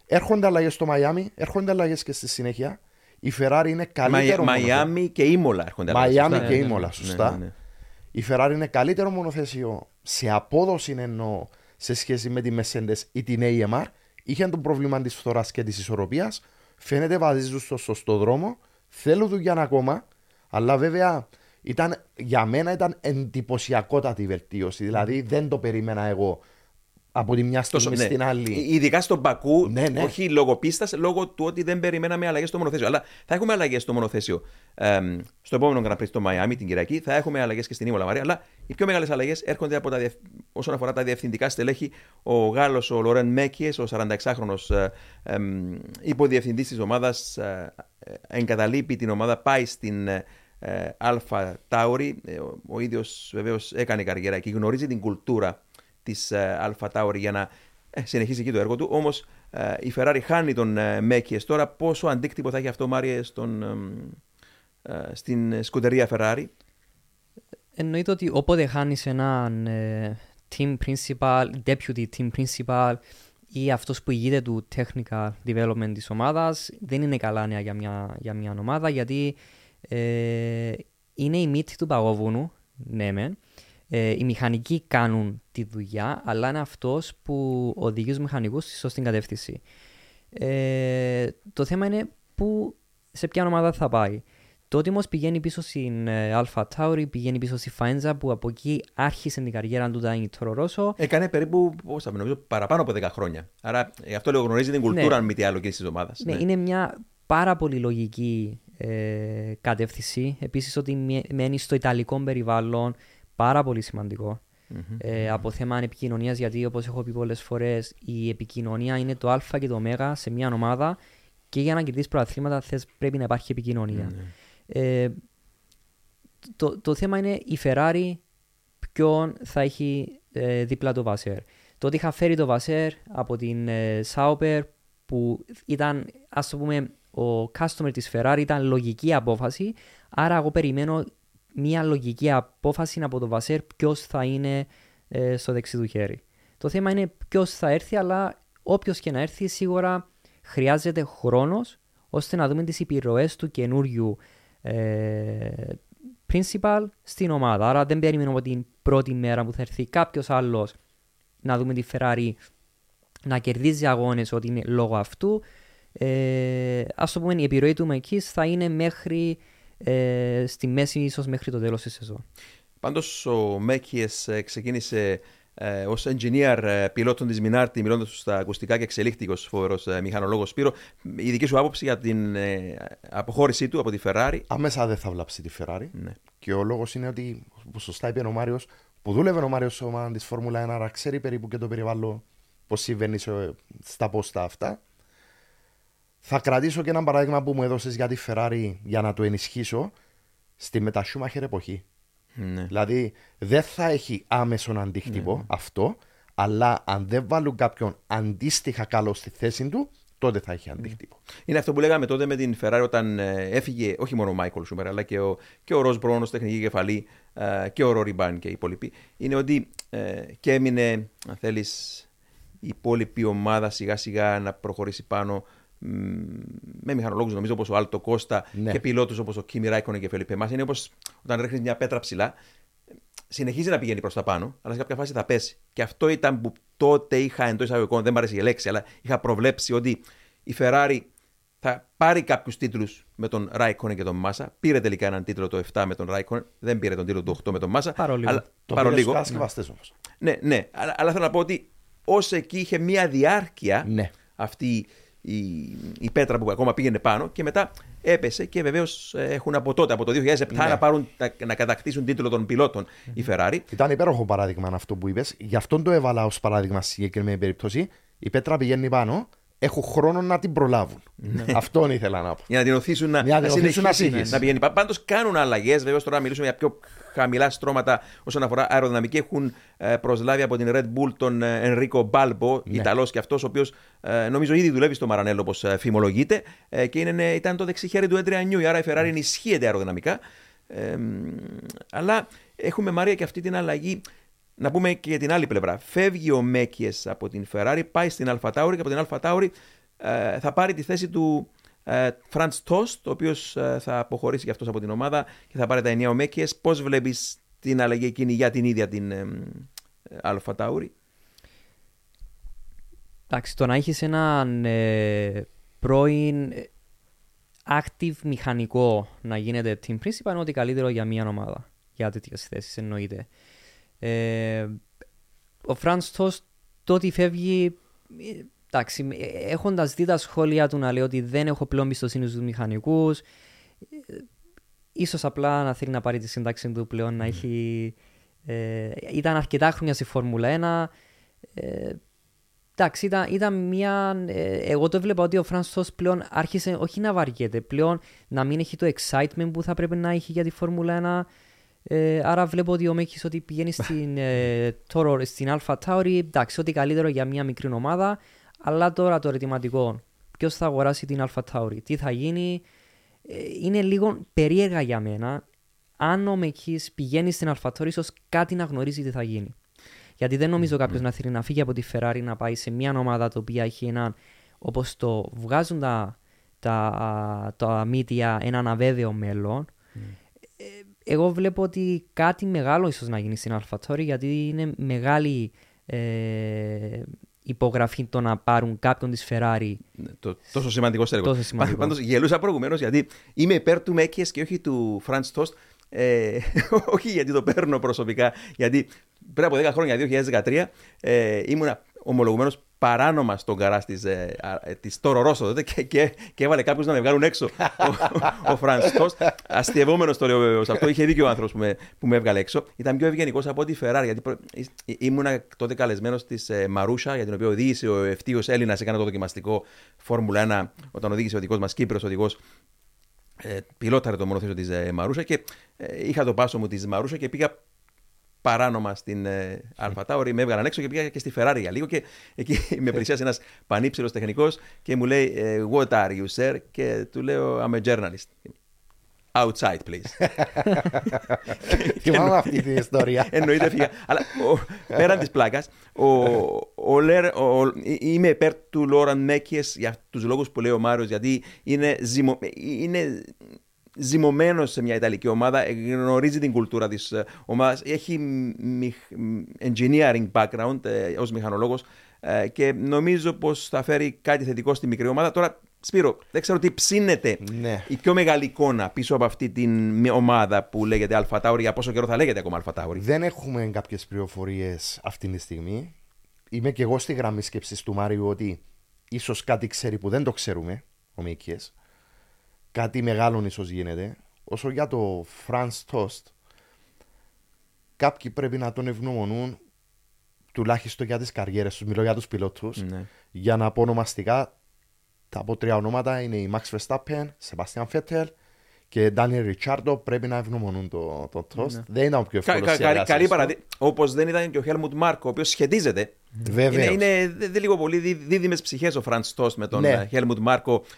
Έρχονται αλλαγές στο Μαϊάμι, έρχονται αλλαγές και στη συνέχεια. Η Ferrari είναι καλύτερο. μονοθέσιο. Μαϊάμι και Ήμολα έρχονται. Μαϊάμι σωστά. και Ναι, ναι, Ήμολα, ναι, σωστά. ναι, ναι. Η Ferrari είναι καλύτερο μονοθέσιο σε απόδοση εννοώ σε σχέση με τη Mercedes ή την AMR. Είχε το πρόβλημα της φθοράς και της ισορροπίας. Φαίνεται βαδίζουν στο σωστό δρόμο. Θέλουν δουλειά ακόμα. Αλλά βέβαια ήταν, για μένα ήταν εντυπωσιακότατη η βελτίωση. Δηλαδή δεν το περίμενα εγώ από τη μια στιγμή Τόσο- ναι. στην άλλη. Ειδικά στον Μπακού, Ναι, ναι. όχι λόγω πίστα, λόγω του ότι δεν περιμέναμε αλλαγές στο μονοθέσιο. Αλλά θα έχουμε αλλαγές στο μονοθέσιο εμ, στο επόμενο Grand Prix στο Μαϊάμι την Κυριακή. Θα έχουμε αλλαγές και στην Ήμολα Μαρία. Αλλά οι πιο μεγάλες αλλαγές έρχονται από τα, διευθ- όσον αφορά τα διευθυντικά στελέχη. Ο Γάλλος, ο Λορέν Μέκιε, ο 46χρονο υποδιευθυντής της ομάδας, εγκαταλείπει την ομάδα, πάει στην ε, ε, Αλφα Τάουρι. Ε, ο, ο ίδιος βεβαίως έκανε καριέρα και γνωρίζει την κουλτούρα της Αλφα Τάουρι για να ε, συνεχίσει εκεί το έργο του. Όμως η Ferrari χάνει τον ε, Μέκιες. Τώρα, πόσο αντίκτυπο θα έχει αυτό, Μάριε, στον, εμ, ε, στην σκουτερία Ferrari; Εννοείται ότι όποτε χάνεις έναν ε, team principal, deputy team principal ή αυτός που ηγείται του technical development της ομάδας δεν είναι καλά νέα για μια, για μια ομάδα γιατί ε, είναι η μύτη του παγόβουνου, ναι μεν. Ε, οι μηχανικοί κάνουν τη δουλειά, αλλά είναι αυτός που οδηγεί τους μηχανικούς στη σωστή κατεύθυνση. Ε, το θέμα είναι που, σε ποια ομάδα θα πάει. Τότε όμω πηγαίνει πίσω στην ε, Alpha Tauri, πηγαίνει πίσω στη Faenza που από εκεί άρχισε την καριέρα του Ντάινι Τόρο Ρώσο. Έκανε περίπου, πώς θα πω, νομίζω, παραπάνω από 10 χρόνια. Άρα, γι' αυτό λέω γνωρίζει την κουλτούρα, Ναι. αν μη τι άλλο, και της ομάδας. Ναι, είναι μια πάρα πολύ λογική ε, κατεύθυνση. Επίσης ότι μέ- μένει στο ιταλικό περιβάλλον, πάρα πολύ σημαντικό. Ε, από θέμα επικοινωνίας, γιατί όπως έχω πει πολλές φορές, η επικοινωνία είναι το Α και το Ω σε μια ομάδα και για να κερδίσεις προαθλήματα θες, πρέπει να υπάρχει επικοινωνία. Ε, το, το θέμα είναι η Ferrari ποιον θα έχει ε, δίπλα το Βασέρ. Το ότι είχα φέρει το Βασέρ από την ε, Sauber που ήταν, ας το πούμε, ο customer της Ferrari ήταν λογική απόφαση, άρα εγώ περιμένω μια λογική απόφαση από το Βασέρ ποιος θα είναι ε, στο δεξί του χέρι. Το θέμα είναι ποιος θα έρθει, αλλά όποιος και να έρθει σίγουρα χρειάζεται χρόνος ώστε να δούμε τις επιρροές του καινούριου ε, principal στην ομάδα. Άρα δεν περιμένω από την πρώτη μέρα που θα έρθει κάποιος άλλος να δούμε τη Ferrari να κερδίζει αγώνες ότι είναι λόγω αυτού. Ε, ας το πούμε η επιρροή του Μεκής θα είναι μέχρι ε, στη μέση ίσως μέχρι το τέλος της σεζόν. Πάντως ο Μέκιε ξεκίνησε ε, ως engineer ε, πιλότων της Μινάρτη, μιλώντας στα ακουστικά και εξελίχθηκε ω φοβερό ε, μηχανολόγος Σπύρο. Η δική σου άποψη για την ε, αποχώρησή του από τη Ferrari; Άμεσα δεν θα βλάψει τη Ferrari. Ναι. Και ο λόγος είναι ότι, όπως σωστά είπε ο Μάριος, που δούλευε ο Μάριος στο ομάδα της Φόρμουλα 1, άρα ξέρει περίπου και το περιβάλλον πώς συμβαίνει σε- στα πόστα αυτά. Θα κρατήσω και ένα παράδειγμα που μου έδωσες για τη Ferrari για να το ενισχύσω στη μετασούμαχερ εποχή. Ναι. Δηλαδή δεν θα έχει άμεσον αντίκτυπο αυτό, αλλά αν δεν βάλουν κάποιον αντίστοιχα καλό στη θέση του, τότε θα έχει αντίκτυπο. Είναι αυτό που λέγαμε τότε με την Ferrari όταν ε, έφυγε όχι μόνο ο Μάικολ Σούμερ, αλλά και ο, και ο Ροζ Μπρόν ως τεχνική κεφαλή ε, και ο Ρόρι Μπάν και οι υπόλοιποι. Είναι ότι ε, και έμεινε, αν θέλεις, η υπόλοιπη ομάδα σιγά σιγά να προχωρήσει πάνω μ, με μηχανολόγους νομίζω όπως ο Άλτο Κώστα Ναι. και πιλότους όπως ο Κίμι Ράικον και Φελίπε Μάς. Είναι όπως όταν ρίχνεις μια πέτρα ψηλά, συνεχίζει να πηγαίνει προς τα πάνω, αλλά σε κάποια φάση θα πέσει. Και αυτό ήταν που τότε είχα εντός εισαγωγικών, δεν μου αρέσει η λέξη, αλλά είχα προβλέψει ότι η Ferrari θα πάρει κάποιους τίτλους με τον Ράικον και τον Μάσα. Πήρε τελικά έναν τίτλο το 7 με τον Ράικον, δεν πήρε τον τίτλο το 8 με τον Μάσα. Παρόλιγο. Αλλά, Το παρόλιγο. πήρε στους κατασκευαστές όμως. Ναι, ναι. Αλλά, αλλά θέλω να πω ότι ως εκεί είχε μία διάρκεια Ναι. αυτή η, η πέτρα που ακόμα πήγαινε πάνω και μετά έπεσε και βεβαίως έχουν από τότε, από το 2007, Ναι. να, πάρουν, τα- να κατακτήσουν τίτλο των πιλότων η Ferrari. Ήταν υπέροχο παράδειγμα αυτό που είπες. Γι' αυτόν το έβαλα ως παράδειγμα στη συγκεκριμένη περίπτωση. Η πέτρα πηγαίνει πάνω, έχουν χρόνο να την προλάβουν. Αυτόν ήθελα να πω. Για να την οθήσουν να, Για να την οθήσουν να συνεχίσει φύγεις. να πηγαίνει. Πάντως κάνουν αλλαγές. Βέβαια, τώρα μιλήσουμε για πιο χαμηλά στρώματα όσον αφορά αεροδυναμική. Έχουν ε, προσλάβει από την Red Bull τον ε, Ενρίκο Μπάλμπο, Ναι. Ιταλός και αυτός, ο οποίος νομίζω ήδη δουλεύει στο Μαρανέλο, όπως φημολογείται. Ε, και είναι, ήταν το δεξιχέρι του Έντρια Νιούι. Άρα η Ferrari ενισχύεται αεροδυναμικά. Ε, μ, αλλά έχουμε Μαρία και αυτή την αλλαγή. Να πούμε και για την άλλη πλευρά. Φεύγει ο Μέκιες από την Ferrari, πάει στην Αλφα Τάουρι και από την Αλφα Τάουρι ε, θα πάρει τη θέση του Φραντς Τοστ, ο οποίος θα αποχωρήσει και αυτός από την ομάδα και θα πάρει τα ηνία ο Μέκιες. Πώς βλέπεις την αλλαγή εκείνη για την ίδια την ε, ε, Αλφα Τάουρι. Εντάξει, το να έχεις έναν ε, πρώην ε, active μηχανικό να γίνεται team principal είναι ό,τι καλύτερο για μια ομάδα. Για τέτοιες θέσεις εννοείται. Ε, ο Franz Tost το ότι φεύγει. ε, Εντάξει, έχοντας δει τα σχόλια του να λέει ότι δεν έχω πλέον εμπιστοσύνη στους μηχανικούς, ίσως απλά να θέλει να πάρει τη σύνταξη του πλέον να έχει. Ε, ήταν αρκετά χρόνια στη Φόρμουλα 1. Ε, εντάξει, ήταν, ήταν μια. ε, εγώ το έβλεπα ότι ο Φρανσό πλέον άρχισε όχι να βαριέται, πλέον να μην έχει το excitement που θα πρέπει να έχει για τη Φόρμουλα 1. Ε, άρα βλέπω ότι ο Μέκης ότι πηγαίνει στην, ε, Toro- στην Alpha Tauri, εντάξει, ό,τι καλύτερο για μια μικρή ομάδα, αλλά τώρα το ερωτηματικό, ποιος θα αγοράσει την Alpha Tauri, τι θα γίνει, ε, είναι λίγο περίεργα για μένα. Αν ο Μέκης πηγαίνει στην Alpha Tauri, ίσως κάτι να γνωρίζει τι θα γίνει. Γιατί δεν νομίζω κάποιος να θέλει να φύγει από τη Ferrari να πάει σε μια ομάδα το οποία έχει έναν, όπως το βγάζουν τα, τα, τα media, έναν αβέβαιο μέλλον. Ε, εγώ βλέπω ότι κάτι μεγάλο ίσως να γίνει στην AlphaTauri γιατί είναι μεγάλη ε, υπογραφή το να πάρουν κάποιον της Ferrari. Ναι, το, τόσο σημαντικός στέλεχο. Τόσο σημαντικό. Πάντως γελούσα προηγουμένως γιατί είμαι υπέρ του Μέκιε και όχι του Φραντ Τόστ. Ε, <laughs> όχι γιατί το παίρνω προσωπικά, γιατί πριν από 10 χρόνια, 2013, ε, ήμουν ομολογουμένως παράνομα στον καρά της ε, α, ε, της Toro Rosso τότε και, και, και έβαλε κάποιους να με βγάλουν έξω. ο ο Φραντς Τοστ, αστειευόμενος το λέω σε αυτό, είχε δίκιο ο άνθρωπος που, με, που με έβγαλε έξω. Ήταν πιο ευγενικός από τη Ferrari, γιατί προ- εί- ήμουν τότε καλεσμένος της ε, Μαρούσια, για την οποία οδήγησε ο Τίο Έλληνας, έκανε το δοκιμαστικό Φόρμουλα 1 όταν οδήγησε ο δικό μας Κύπριος οδηγός ε, πιλόταρε το μονοθέσιο της ε, Μαρούσια και ε, είχα το πάσο μου της Μαρούσια και πήγα παράνομα στην ε, Αλφα Τάουρι, με έβγαλαν έξω και πήγα και στη Ferrari για λίγο και εκεί <laughs> με πλησίασε ένας πανύψηλος τεχνικός και μου λέει ε, What are you sir? και του λέω I'm a journalist. Outside please. <laughs> Θυμάμαι αυτή την ιστορία. <laughs> Εννοείται φύγα. Αλλά ο, πέραν της πλάκας, ο, ο, Λέρ- ο- είμαι υπέρ του Λόραν Μέκιε για τους λόγους που λέει ο Μάριος, γιατί είναι, ζυμω, είναι ζυμωμένος σε μια Ιταλική ομάδα, γνωρίζει την κουλτούρα της ομάδας, έχει μιχ- engineering background ε, ως μηχανολόγος και νομίζω πως θα φέρει κάτι θετικό στη μικρή ομάδα. Τώρα, Σπύρο, δεν ξέρω τι ψήνεται Ναι. η πιο μεγάλη εικόνα πίσω από αυτή την ομάδα που λέγεται Αλφα Τάουρι, για πόσο καιρό θα λέγεται ακόμα Αλφα Τάουρι. Δεν έχουμε κάποιες πληροφορίες αυτή τη στιγμή. Είμαι και εγώ στη γραμμή σκέψης του Μάριου ότι ίσως κάτι ξέρει που δεν το ξέρουμε, ο Μίκιε. Κάτι μεγάλο ίσως γίνεται. Όσο για το Franz Toast, κάποιοι πρέπει να τον ευγνωμονούν τουλάχιστον για τις καριέρες τους. Μιλώ για τους πιλότους. Ναι. Για να πω ονομαστικά, τα από τρία ονόματα είναι η Max Verstappen, Sebastian Vettel και Daniel Ricciardo. Πρέπει να ευγνωμονούν το, το Toast. Δεν ήταν ο πιο Κα, εύκολος. κα, καλή καλή παραδείγμα. Όπως δεν ήταν και ο Χέλμουτ Μάρκο, ο οποίος σχετίζεται. Βεβαίως. Είναι, είναι δε- δε λίγο πολύ δίδυμες ψυχές ο Φραντ Τόστ με τον Ναι. Χέλμουτ Μάρκο, ε,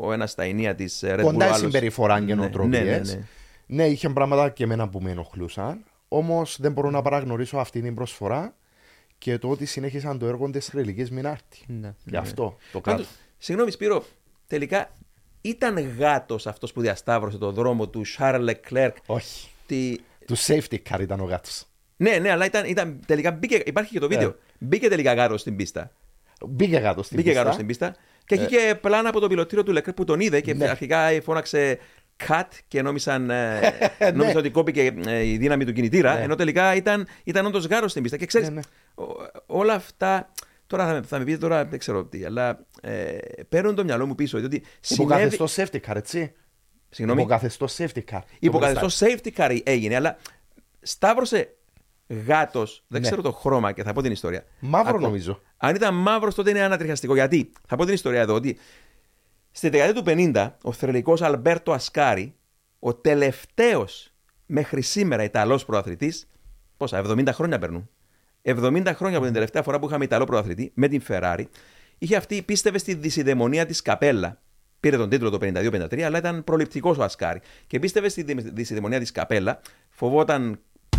ο ένας στα ενία της Red Bull. Κοντά ο η άλλος- συμπεριφορά και Ναι, νοοτροπίες. Ναι, ναι, ναι. Ναι, είχε πράγματα και εμένα που με ενοχλούσαν. Όμως δεν μπορώ να παραγνωρίσω αυτή την προσφορά και το ότι συνέχισαν το έργο της Ρελική Μινάρτη. Ναι. Γι' αυτό το Πάντως, κάτω. Συγγνώμη, Σπύρο, τελικά ήταν γάτος αυτός που διασταύρωσε το δρόμο του Charles Leclerc; Όχι. Τη... Του safety car ήταν ο γάτος. Ναι, ναι, αλλά ήταν, ήταν, τελικά μπήκε, υπάρχει και το βίντεο. Μπήκε τελικά γάτος στην πίστα. Μπήκε γάτος στην Μπήκε πίστα. γάτος στην πίστα. Και έχει και πλάνα από το πιλωτήριο του Leclerc που τον είδε και Ναι. αρχικά φώναξε cut και νόμισαν, ε, <laughs> νόμισαν ότι κόπηκε ε, η δύναμη του κινητήρα. Ναι. Ενώ τελικά ήταν, ήταν όντως γάρος στην πίστα. Και ξέρεις, Ναι, ναι. όλα αυτά. Τώρα θα, με- θα με πείτε τώρα, δεν ξέρω τι, αλλά ε, παίρνουν το μυαλό μου πίσω. Διότι συνέβη. Υποκαθεστώ safety car, έτσι. Συγγνώμη; Υποκαθεστώ safety car. Υποκαθεστώ safety car έγινε, αλλά σταύρωσε γάτος. Δεν Ναι. ξέρω το χρώμα και θα πω την ιστορία. Μαύρο Ακούω. νομίζω. Αν ήταν μαύρο, τότε είναι ανατριχιαστικό. Γιατί, θα πω την ιστορία εδώ, ότι στη δεκαετία του 50, ο θρελικό Αλμπέρτο Ασκάρη, ο τελευταίος μέχρι σήμερα Ιταλός προαθλητής, πόσα, 70 χρόνια περνούν. 70 χρόνια από την τελευταία φορά που είχαμε Ιταλό προαθλητή με την Ferrari, είχε αυτή πίστευε στη δυσιδαιμονία της Καπέλα. Πήρε τον τίτλο το 52-53, αλλά ήταν προληπτικός ο Ασκάρη. Και πίστευε στη δι- δυσιδαιμονία της Καπέλα, φοβόταν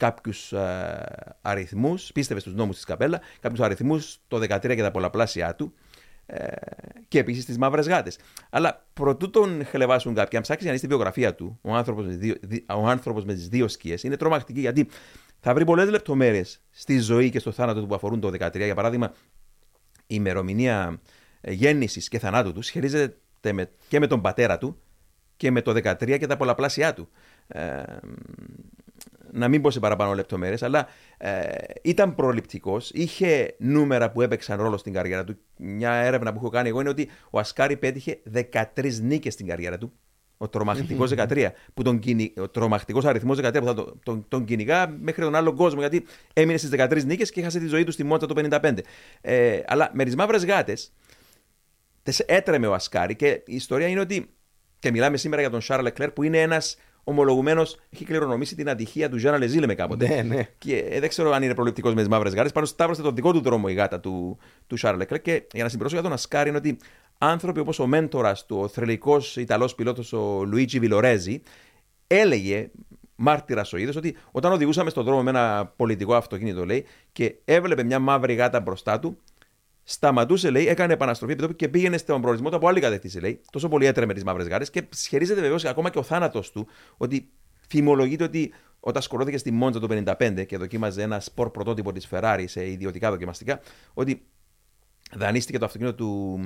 Κάποιους αριθμούς, πίστευε στους νόμους της Καπέλα, κάποιους αριθμούς το 13 και τα πολλαπλάσια του. ε, και επίσης τις μαύρες γάτες. Αλλά προτού τον χλεβάσουν κάποιοι, αν ψάξεις να τη βιογραφία του, ο άνθρωπος με, δύο- δι- ο άνθρωπος με τις δύο σκιές είναι τρομακτική γιατί θα βρει πολλές λεπτομέρειες στη ζωή και στο θάνατο του που αφορούν το 13. Για παράδειγμα, η ημερομηνία γέννησης και θανάτου του σχετίζεται με, και με τον πατέρα του και με το 13 και τα πολλαπλάσια του. Ε, να μην πω σε παραπάνω λεπτομέρειες, αλλά ε, ήταν προληπτικός. Είχε νούμερα που έπαιξαν ρόλο στην καριέρα του. Μια έρευνα που έχω κάνει εγώ είναι ότι ο Ασκάρη πέτυχε 13 νίκες στην καριέρα του. Ο τρομακτικός 13, που τον κυνη... ο τρομακτικός αριθμός 13 που θα τον, τον, τον κυνηγά μέχρι τον άλλο κόσμο, γιατί έμεινε στις 13 νίκες και έχασε τη ζωή του στη Μότσα το 55. Ε, αλλά με τις μαύρες γάτες έτρεμε ο Ασκάρη και η ιστορία είναι ότι. Και μιλάμε σήμερα για τον Σάρλ Εκλέρ που είναι ένας ομολογουμένο, έχει κληρονομήσει την ατυχία του Ζάνα Λεζί, λέμε κάποτε. Ναι, ναι. Και ε, δεν ξέρω αν είναι προληπτικός με τις μαύρες γάτε. Πάνω σταύρωσε τον δικό του δρόμο η γάτα του, του Σάρλ Λεκλέρ. Και για να συμπληρώσω για τον Ασκάρη είναι ότι άνθρωποι όπως ο μέντορας του, ο θρελικό Ιταλός πιλότος ο Λουίτζι Βιλορέζη, έλεγε μάρτυρας ο ίδιο ότι όταν οδηγούσαμε στον δρόμο με ένα πολιτικό αυτοκίνητο, λέει, και έβλεπε μια μαύρη γάτα μπροστά του, σταματούσε, λέει, έκανε επαναστροφή επί τόπου και πήγαινε στον προορισμό του από άλλη κατεύθυνση, λέει. Τόσο πολύ έτρεμε τις μαύρες γάρες και σχερίζεται βεβαίως ακόμα και ο θάνατος του ότι φημολογείται ότι όταν σκορώθηκε στη Μόντζα το 1955 και δοκίμαζε ένα σπορ πρωτότυπο της Ferrari σε ιδιωτικά δοκιμαστικά, ότι δανείστηκε το αυτοκίνητο του,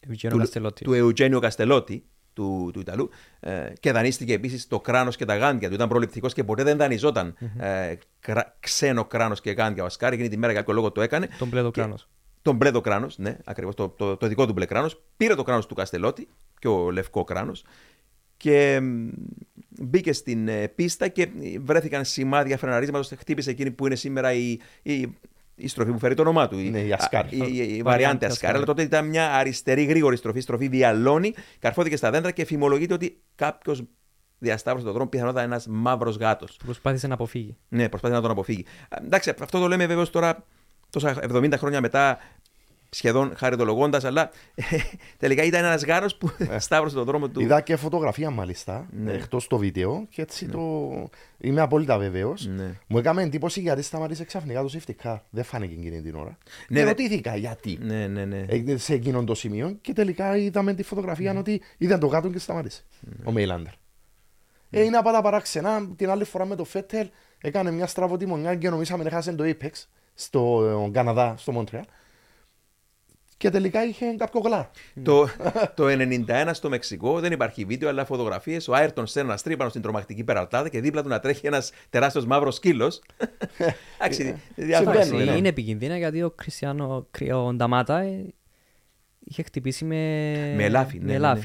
Ευγένιο Καστελότη. του Εουτζένιο Καστελότη, του, του Ιταλού, ε, και δανείστηκε επίσης το κράνος και τα γάντια του. Ήταν προληπτικός και ποτέ δεν δανειζόταν ε, κρα, ξένο κράνος και γάντια. Ο Ασκάρη εκείνη τη μέρα για κάποιο λόγο το έκανε. Τον μπλε το Και- κράνος. Τον μπλε το κράνος, ναι, ακριβώς. Το, το, το δικό του μπλε κράνος. Πήρε το κράνος του Καστελότη και ο λευκό κράνος. Και μ, μπήκε στην ε, πίστα και βρέθηκαν σημάδια φρεναρίσματος. Χτύπησε εκείνη που είναι σήμερα η, η, η στροφή που φέρει το όνομά του. Ναι, η Ασκάρη. Η, η, η Βαριάντε βαριάντε Ασκάρη. Ασκάρη. Αλλά τότε ήταν μια αριστερή γρήγορη στροφή, στροφή διαλώνει, καρφώθηκε στα δέντρα και φημολογείται ότι κάποιος διασταύρωσε τον δρόμο, πιθανότατα ένας μαύρος γάτος. Που προσπάθησε να αποφύγει. Ναι, προσπαθεί να τον αποφύγει. Α, Εντάξει, αυτό το λέμε βέβαιω τώρα τόσα 70 χρόνια μετά, σχεδόν χαριτολογώντα, αλλά <laughs> τελικά ήταν ένας γάρος που <laughs> σταύρωσε τον δρόμο του. Είδα και φωτογραφία μάλιστα, Ναι. εκτός το βίντεο και έτσι το. Είμαι απόλυτα βέβαιο. Ναι. Μου έκαμε εντύπωση γιατί σταμάτησε ξαφνικά το safety car. Δεν φάνηκε εκείνη την ώρα. Ναι, και δε- ρωτήθηκα γιατί. Ναι, ναι, ναι. Ε, Σε εκείνο το σημείο και τελικά είδαμε τη φωτογραφία ότι είδαν το γάτο και σταμάτησε. Ο Μέιλάντερ. Ε, είναι από τα παράξενα. Την άλλη φορά με το Φέτελ έκανε μια στραβωτή μονιά και νομίσαμε έχασε το Apex στο ε, Καναδά, στο Μόντρεαλ. Και τελικά είχε κάποιο γλά. Το, το 91 στο Μεξικό δεν υπάρχει βίντεο, αλλά φωτογραφίες. Ο Άιρτον σε ένα τρύπανο στην τρομακτική περαρτάδα και δίπλα του να τρέχει ένας τεράστιος μαύρος σκύλος. <laughs> Εντάξει, διάφορα Συμβαίνουν, συμβαίνουν. ναι. Είναι επικίνδυνα γιατί ο Κριστιανό ο Νταμάτα ε, είχε χτυπήσει με, Με ελάφι. Ναι, με ναι, ναι.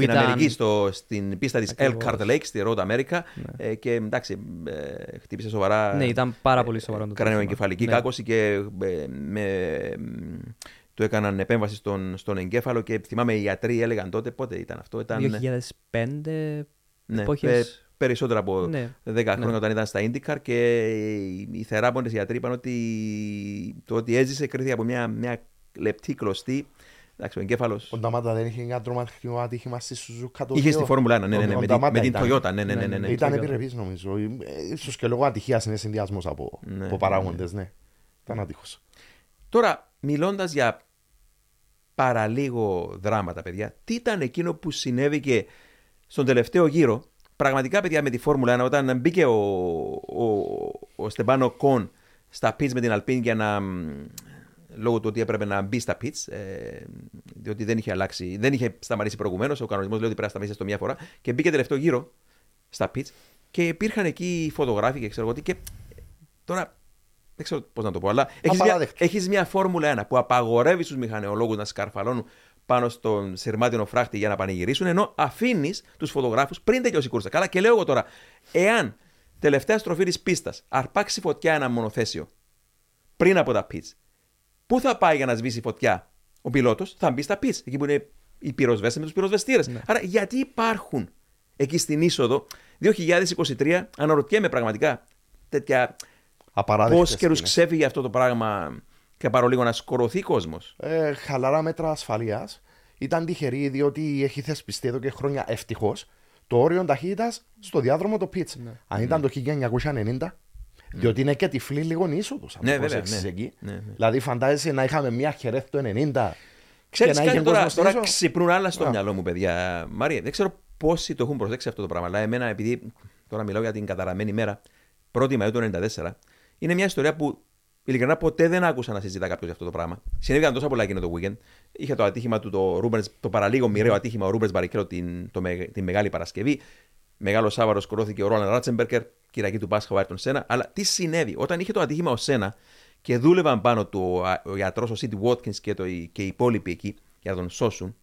Ελάφι. Που Στην ήταν- Αμερική, στο, στην πίστα της Ακριβώς. Elkhart Lake, στη Road America. Ε, και εντάξει, ε, χτύπησε σοβαρά. Ναι, ήταν πάρα πολύ σοβαρό το Κρανιοεγκεφαλική τρόφιμα. κάκωση και ε, με, μ, του έκαναν επέμβαση στον, στον εγκέφαλο και θυμάμαι οι ιατροί έλεγαν τότε πότε ήταν αυτό. Ήταν, 2005 ναι, εποχές- πε- περισσότερα από Ναι. 10 χρόνια όταν ήταν στα IndyCar και οι- οι θεράποντες ιατροί είπαν ότι το ότι έζησε κρίθηκε από μια, μια λεπτή κλωστή. Εντάξει, ο εγκέφαλος Ο Νταμάτα δεν είχε ένα τρομακτικό άτυχημα στη Σουζούκα. το είχε οποίο- στη Φόρμουλα 1, ναι, ναι, ναι, ο με, την, Νταμάτα με την ήταν. Toyota. Ναι, ναι, ναι, ναι, ναι. Ήταν Toyota. επιρρεπής νομίζω. σω και λόγω ατυχίας είναι συνδυασμός από, Ναι, από παράγοντες. Ναι. Ήταν άτυχο. Τώρα, μιλώντας για παραλίγο δράματα, παιδιά, τι ήταν εκείνο που συνέβη και στον τελευταίο γύρο; Πραγματικά, παιδιά, με τη Φόρμουλα 1, όταν μπήκε ο, ο, ο Στεμπάνο Κον στα pits με την Alpine για να. Μ, λόγω του ότι έπρεπε να μπει στα pits, ε, διότι δεν είχε αλλάξει, δεν είχε σταματήσει προηγουμένως. Ο κανονισμός λέει ότι πρέπει να σταματήσει στο μία φορά. Και μπήκε τελευταίο γύρο στα pits και υπήρχαν εκεί φωτογράφοι και ξέρω εγώ τι. Και τώρα δεν ξέρω πώς να το πω, αλλά έχεις μια, Απαράδεκτο. έχεις μια Φόρμουλα 1 που απαγορεύει στους μηχαναιολόγου να σκαρφαλώνουν πάνω στον σειρμάτινο φράχτη για να πανηγυρίσουν, ενώ αφήνεις τους φωτογράφους πριν τελειώσει η κούρσα. Καλά, και λέω εγώ τώρα, εάν τελευταία στροφή της πίστας αρπάξει φωτιά ένα μονοθέσιο πριν από τα pits, πού θα πάει για να σβήσει φωτιά; Ο πιλότος, θα μπει στα pits, εκεί που είναι οι πυροσβέστες με τους πυροσβεστήρες. Άρα, γιατί υπάρχουν εκεί στην είσοδο 2023, αναρωτιέμαι πραγματικά τέτοια Απαράδεκτες Πώ καιρούς σκηνές. ξέφυγε αυτό το πράγμα και πάρω λίγο να σκορωθεί κόσμος; Ε, χαλαρά μέτρα ασφαλείας. Ήταν τυχερή διότι έχει θεσπιστεί εδώ και χρόνια ευτυχώς το όριο ταχύτητας στο διάδρομο το pitch. Ναι. Αν ήταν το 1990, διότι είναι και τυφλή λίγο η είσοδο. Ναι, Αν το βέβαια, προσέξεις ναι. εκεί. Ναι, ναι. Δηλαδή, φαντάζεσαι να είχαμε μια χερέθ το 90 Ξέρεις Και να κάτι είχε τώρα, κόσμος τώρα πίσω. ξυπνούν άλλα στο Α. μυαλό μου, παιδιά. Μαρία, δεν ξέρω πόσοι το έχουν προσέξει αυτό το πράγμα. Αλλά εμένα, επειδή τώρα μιλάω για την καταραμένη μέρα, 1η Μαου του 1994, είναι μια ιστορία που ειλικρινά ποτέ δεν άκουσα να συζητά κάποιος για αυτό το πράγμα. Συνέβηκαν τόσα πολλά εκείνο το weekend. Είχε το ατύχημα του, το, Rubens, το παραλίγο μοιραίο ατύχημα ο Ρούμπερ Μπαρικέλο την, το, με- την Μεγάλη Παρασκευή. Μεγάλος Σάββαρο σκορώθηκε ο Ρόλαν Ράτσεμπερκερ, Κυριακή του Πάσχα ο Άιρτον Σένα. Αλλά τι συνέβη, όταν είχε το ατύχημα ο Σένα και δούλευαν πάνω του ο, ο γιατρός, ο Σίτ Βότκινς και, το, και οι υπόλοιποι εκεί για να τον σώσουν.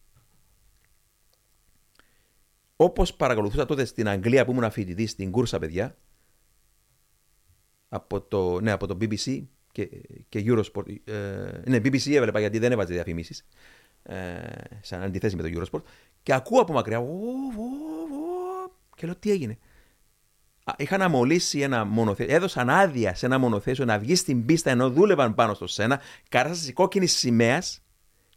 Όπως παρακολουθούσα τότε στην Αγγλία που ήμουν φοιτητή στην κούρσα, παιδιά, από το, ναι, από το BBC και, και Eurosport. Ε, ναι, BBC έβλεπα γιατί δεν έβαζε διαφημίσεις. Ε, σαν αντιθέσει με το Eurosport. Και ακούω από μακριά. «Ω, ω, ω», και λέω τι έγινε; Α, Είχαν αμολύσει ένα μονοθέσιο. Έδωσαν άδεια σε ένα μονοθέσιο να βγει στην πίστα ενώ δούλευαν πάνω στο σένα. Καράσταση κόκκινη σημαίας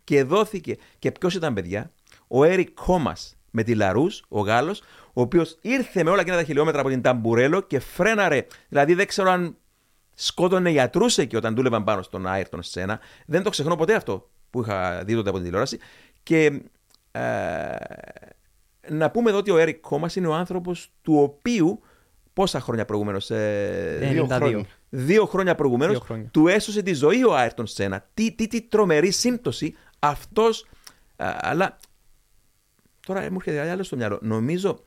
και δόθηκε. Και ποιος ήταν, παιδιά, ο Έρικ Κόμα με τη Λαρούς, ο Γάλλος, ο οποίος ήρθε με όλα εκείνα τα χιλιόμετρα από την Ταμπουρέλο και φρέναρε. Δηλαδή δεν ξέρω αν σκότωνε γιατρούς εκεί όταν δούλευαν πάνω στον Άιρτον Σένα. Δεν το ξεχνώ ποτέ αυτό που είχα δει τότε από την τηλεόραση. Και ε, να πούμε εδώ ότι ο Έρικ Κόμα είναι ο άνθρωπος του οποίου πόσα χρόνια προηγουμένως. Ε, Ε, Δύο 92. χρόνια. Δύο χρόνια προηγουμένως Δύο χρόνια. του έσωσε τη ζωή ο Άιρτον Σένα. Τι, τι, τι τρομερή σύμπτωση αυτός. Αλλά τώρα μου έρχεται κάτι άλλο στο μυαλό. Νομίζω.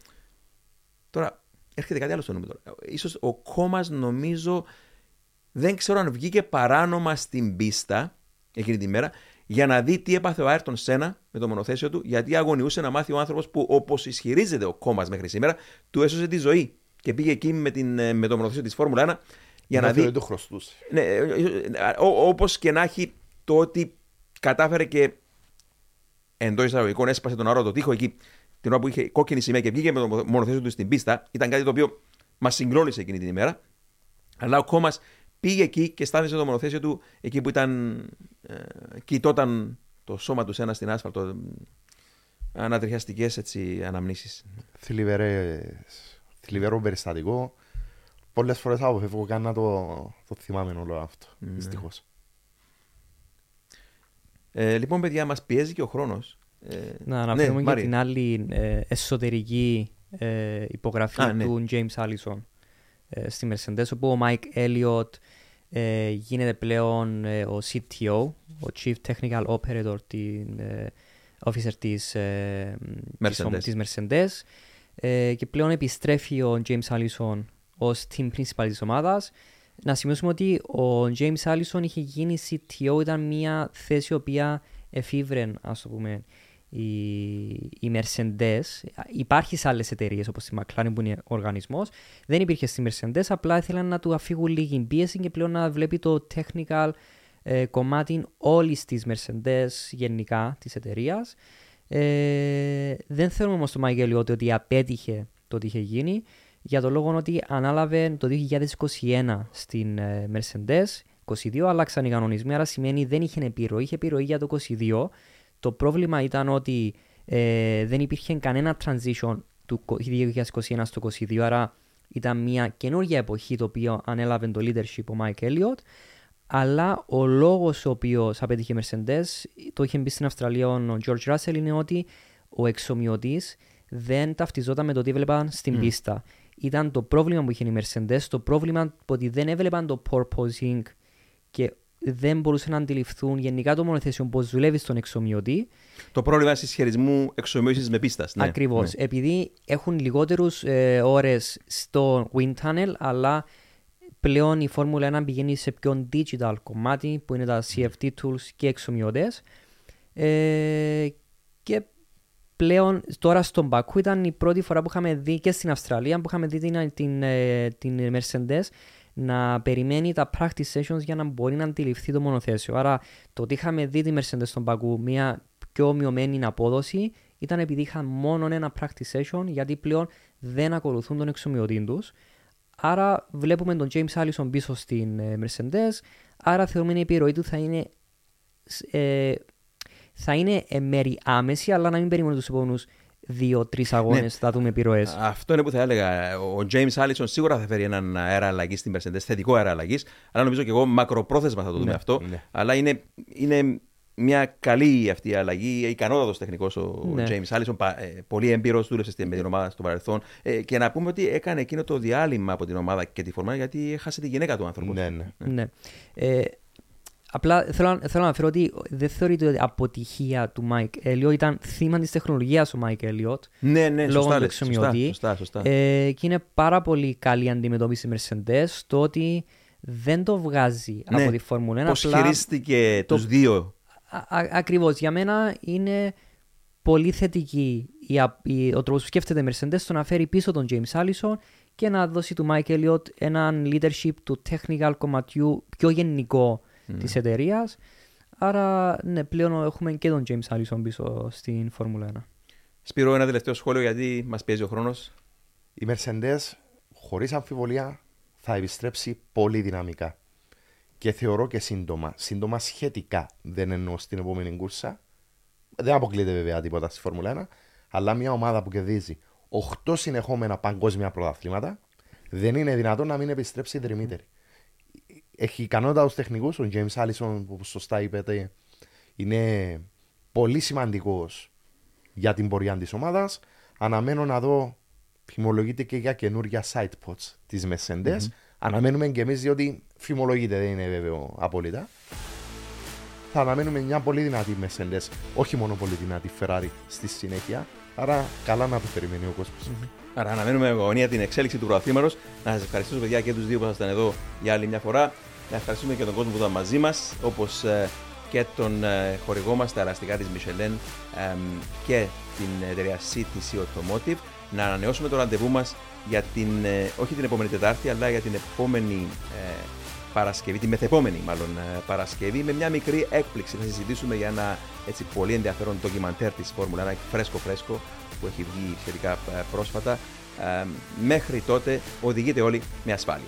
Τώρα έρχεται κάτι άλλο στο νου μου τώρα. Ίσως ο κόμμα νομίζω δεν ξέρω αν βγήκε παράνομα στην πίστα εκείνη τη μέρα για να δει τι έπαθε ο Άιρτον Σένα με το μονοθέσιο του, γιατί αγωνιούσε να μάθει ο άνθρωπος που, όπως ισχυρίζεται ο κόμμα μέχρι σήμερα, του έσωσε τη ζωή. Και πήγε εκεί με, την, ε, με το μονοθέσιο της Φόρμουλα 1 για να Νιώθει δει. ότι το χρωστούσε. Ναι, Όπως και να έχει το ότι κατάφερε και εντός εισαγωγικών έσπασε τον αόρατο τοίχο εκεί την ώρα που είχε κόκκινη σημαία και βγήκε με το μονοθέσιο του στην πίστα. Ήταν κάτι το οποίο μας συγκλώνησε εκείνη την ημέρα. Αλλά ο κόμμα πήγε εκεί και στάθησε το μονοθέσιο του εκεί που ήταν. Ε, κοιτόταν το σώμα τους σε ένα στην άσφαλτο. Ανατριχιαστικές αναμνήσεις. Θλιβερές, θλιβερό περιστατικό. Πολλές φορές αποφεύγω καν να το, το θυμάμαι όλο αυτό. Ναι. Δυστυχώς. Ε, λοιπόν, παιδιά, μας πιέζει και ο χρόνος. Ε, Να αναφέρουμε και Μάρη. την άλλη ε, εσωτερική ε, υπογραφή Α, ναι. του James Allison ε, στη Mercedes όπου ο Mike Elliott ε, γίνεται πλέον ε, ο CTO, ο Chief Technical Operator την, ε, Officer της, ε, της, Mercedes. της Mercedes ε, και πλέον επιστρέφει ο James Allison ως team principal της ομάδας να σημειώσουμε ότι ο James Allison είχε γίνει CTO, ήταν μια θέση η οποία εφήβρεν, ας το πούμε, η, η Mercedes. Υπάρχει σε άλλες εταιρείες όπως τη McLaren που είναι οργανισμός. Δεν υπήρχε στη Mercedes, απλά ήθελαν να του αφήγουν λίγη πίεση και πλέον να βλέπει το technical ε, κομμάτι όλης της Mercedes γενικά της εταιρείας. Ε, δεν θέλουμε όμως το Mike Elliott ότι απέτυχε το ότι είχε γίνει για το λόγο ότι ανάλαβε το 2021 στην ε, Mercedes 22 άλλαξαν οι κανονισμοί, άρα σημαίνει δεν είχε επιρροή, είχε επιρροή για το 22. Το πρόβλημα ήταν ότι ε, δεν υπήρχε κανένα transition του 2021 στο 22, άρα ήταν μια καινούργια εποχή το οποίο ανέλαβε το leadership ο Mike Elliott. Αλλά ο λόγος ο οποίος απέτυχε η Mercedes, το είχε μπει στην Αυστραλία ο George Russell, είναι ότι ο εξομοιωτής δεν ταυτιζόταν με το τι έβλεπαν στην πίστα. Ήταν το πρόβλημα που είχε η Mercedes, το πρόβλημα ότι δεν έβλεπαν το porpoising και δεν μπορούσαν να αντιληφθούν γενικά το μονοθέσιο πώς δουλεύει στον εξομοιωτή. Το πρόβλημα συσχετισμού εξομοιώσεις με πίστας. Ναι. Ακριβώς. Ναι. Επειδή έχουν λιγότερους ε, ώρες στο wind tunnel, αλλά πλέον η Φόρμουλα 1 πηγαίνει σε πιο digital κομμάτι που είναι τα CFD tools και εξομοιωτές. Ε, και πλέον τώρα στον Μπακού ήταν η πρώτη φορά που είχαμε δει και στην Αυστραλία που είχαμε δει την, την, ε, την Mercedes να περιμένει τα practice sessions για να μπορεί να αντιληφθεί το μονοθέσιο. Άρα το ότι είχαμε δει τη Mercedes στον Πακού μια πιο μειωμένη απόδοση ήταν επειδή είχαν μόνο ένα practice session γιατί πλέον δεν ακολουθούν τον εξομοιωτή τους. Άρα βλέπουμε τον James Allison πίσω στην ε, Mercedes. Άρα θεωρούμε ότι η επιρροή του θα είναι, ε, θα είναι ε, μέρη άμεση, αλλά να μην περιμένουμε τους επόμενους δύο-τρεις αγώνες Ναι. θα δούμε επιρροές. Αυτό είναι που θα έλεγα. Ο James Allison σίγουρα θα φέρει έναν αέρα αλλαγής στην Mercedes, θετικό αέρα αλλαγής. Αλλά νομίζω και εγώ μακροπρόθεσμα θα το δούμε Ναι, αυτό. ναι. Αλλά είναι, είναι μια καλή αυτή αλλαγή. Ικανότατος τεχνικός ο Ναι. James Allison, ε, πολύ έμπειρος, δούλεψε στη- με την ομάδα στο παρελθόν. Ε, και να πούμε ότι έκανε εκείνο το διάλειμμα από την ομάδα και τη φορμάνα γιατί έχασε τη γυναίκα του άνθρωπου. Ναι, ναι. Ναι. Ε, απλά θέλω, θέλω να αναφέρω ότι δεν θεωρείται ότι αποτυχία του Mike Elliott ήταν θύμα της τεχνολογίας ο Mike Elliott. ναι, ναι, λόγω σωστά, του λες, σωστά, εξομοιωτή. σωστά, σωστά. Ε, και είναι πάρα πολύ καλή η αντιμετώπιση Mercedes το ότι δεν το βγάζει Ναι. από τη Φόρμουλα 1. Πώς απλά- χειρίστηκε το- τους δύο. Α, α, ακριβώς. Για μένα είναι πολύ θετική η, α- η- ο τρόπος που σκέφτεται η Mercedes στο να φέρει πίσω τον James Allison και να δώσει του Mike Elliott έναν leadership του technical κομματιού πιο γενικό της εταιρείας. Άρα, ναι, πλέον έχουμε και τον James Allison πίσω στην Φόρμουλα 1. Σπύρο, ένα τελευταίο σχόλιο γιατί μας πιέζει ο χρόνος. Η Mercedes, χωρίς αμφιβολία, θα επιστρέψει πολύ δυναμικά. Και θεωρώ και σύντομα. Σύντομα σχετικά. Δεν εννοώ στην επόμενη κούρσα. Δεν αποκλείεται βέβαια τίποτα στη Φόρμουλα 1. Αλλά μια ομάδα που κερδίζει 8 συνεχόμενα παγκόσμια πρωταθλήματα δεν είναι δυνατόν να μην επιστρέψει τριμήτερη. Έχει ικανότατου τεχνικούς. Ο James Allison, που σωστά είπατε, είναι πολύ σημαντικός για την πορεία της ομάδας. Αναμένω να δω, φημολογείται και για καινούργια side pods της Mercedes. Αναμένουμε και εμείς, διότι φημολογείται, δεν είναι βέβαιο απόλυτα. Θα αναμένουμε μια πολύ δυνατή Mercedes, όχι μόνο πολύ δυνατή Ferrari στη συνέχεια. Άρα, καλά να το περιμένει ο κόσμος. Άρα, αναμένουμε με αγωνία την εξέλιξη του πρωταθλήματο. Να σας ευχαριστήσω, παιδιά, και τους δύο που ήσασταν εδώ για άλλη μια φορά. Να ευχαριστούμε και τον κόσμο που ήταν μαζί μας, όπως και τον ε, χορηγό μας, τα ελαστικά της Michelin ε, και την εταιρεία CTC Automotive. Να ανανεώσουμε το ραντεβού μας για την, ε, όχι την επόμενη Τετάρτη, αλλά για την επόμενη ε, Παρασκευή, τη μεθεπόμενη μάλλον ε, Παρασκευή, με μια μικρή έκπληξη. Θα συζητήσουμε για ένα έτσι, πολύ ενδιαφέρον ντοκιμαντέρ της Φόρμουλα 1, φρέσκο φρέσκο, που έχει βγει σχετικά ε, πρόσφατα. Ε, μέχρι τότε οδηγείτε όλοι με ασφάλεια.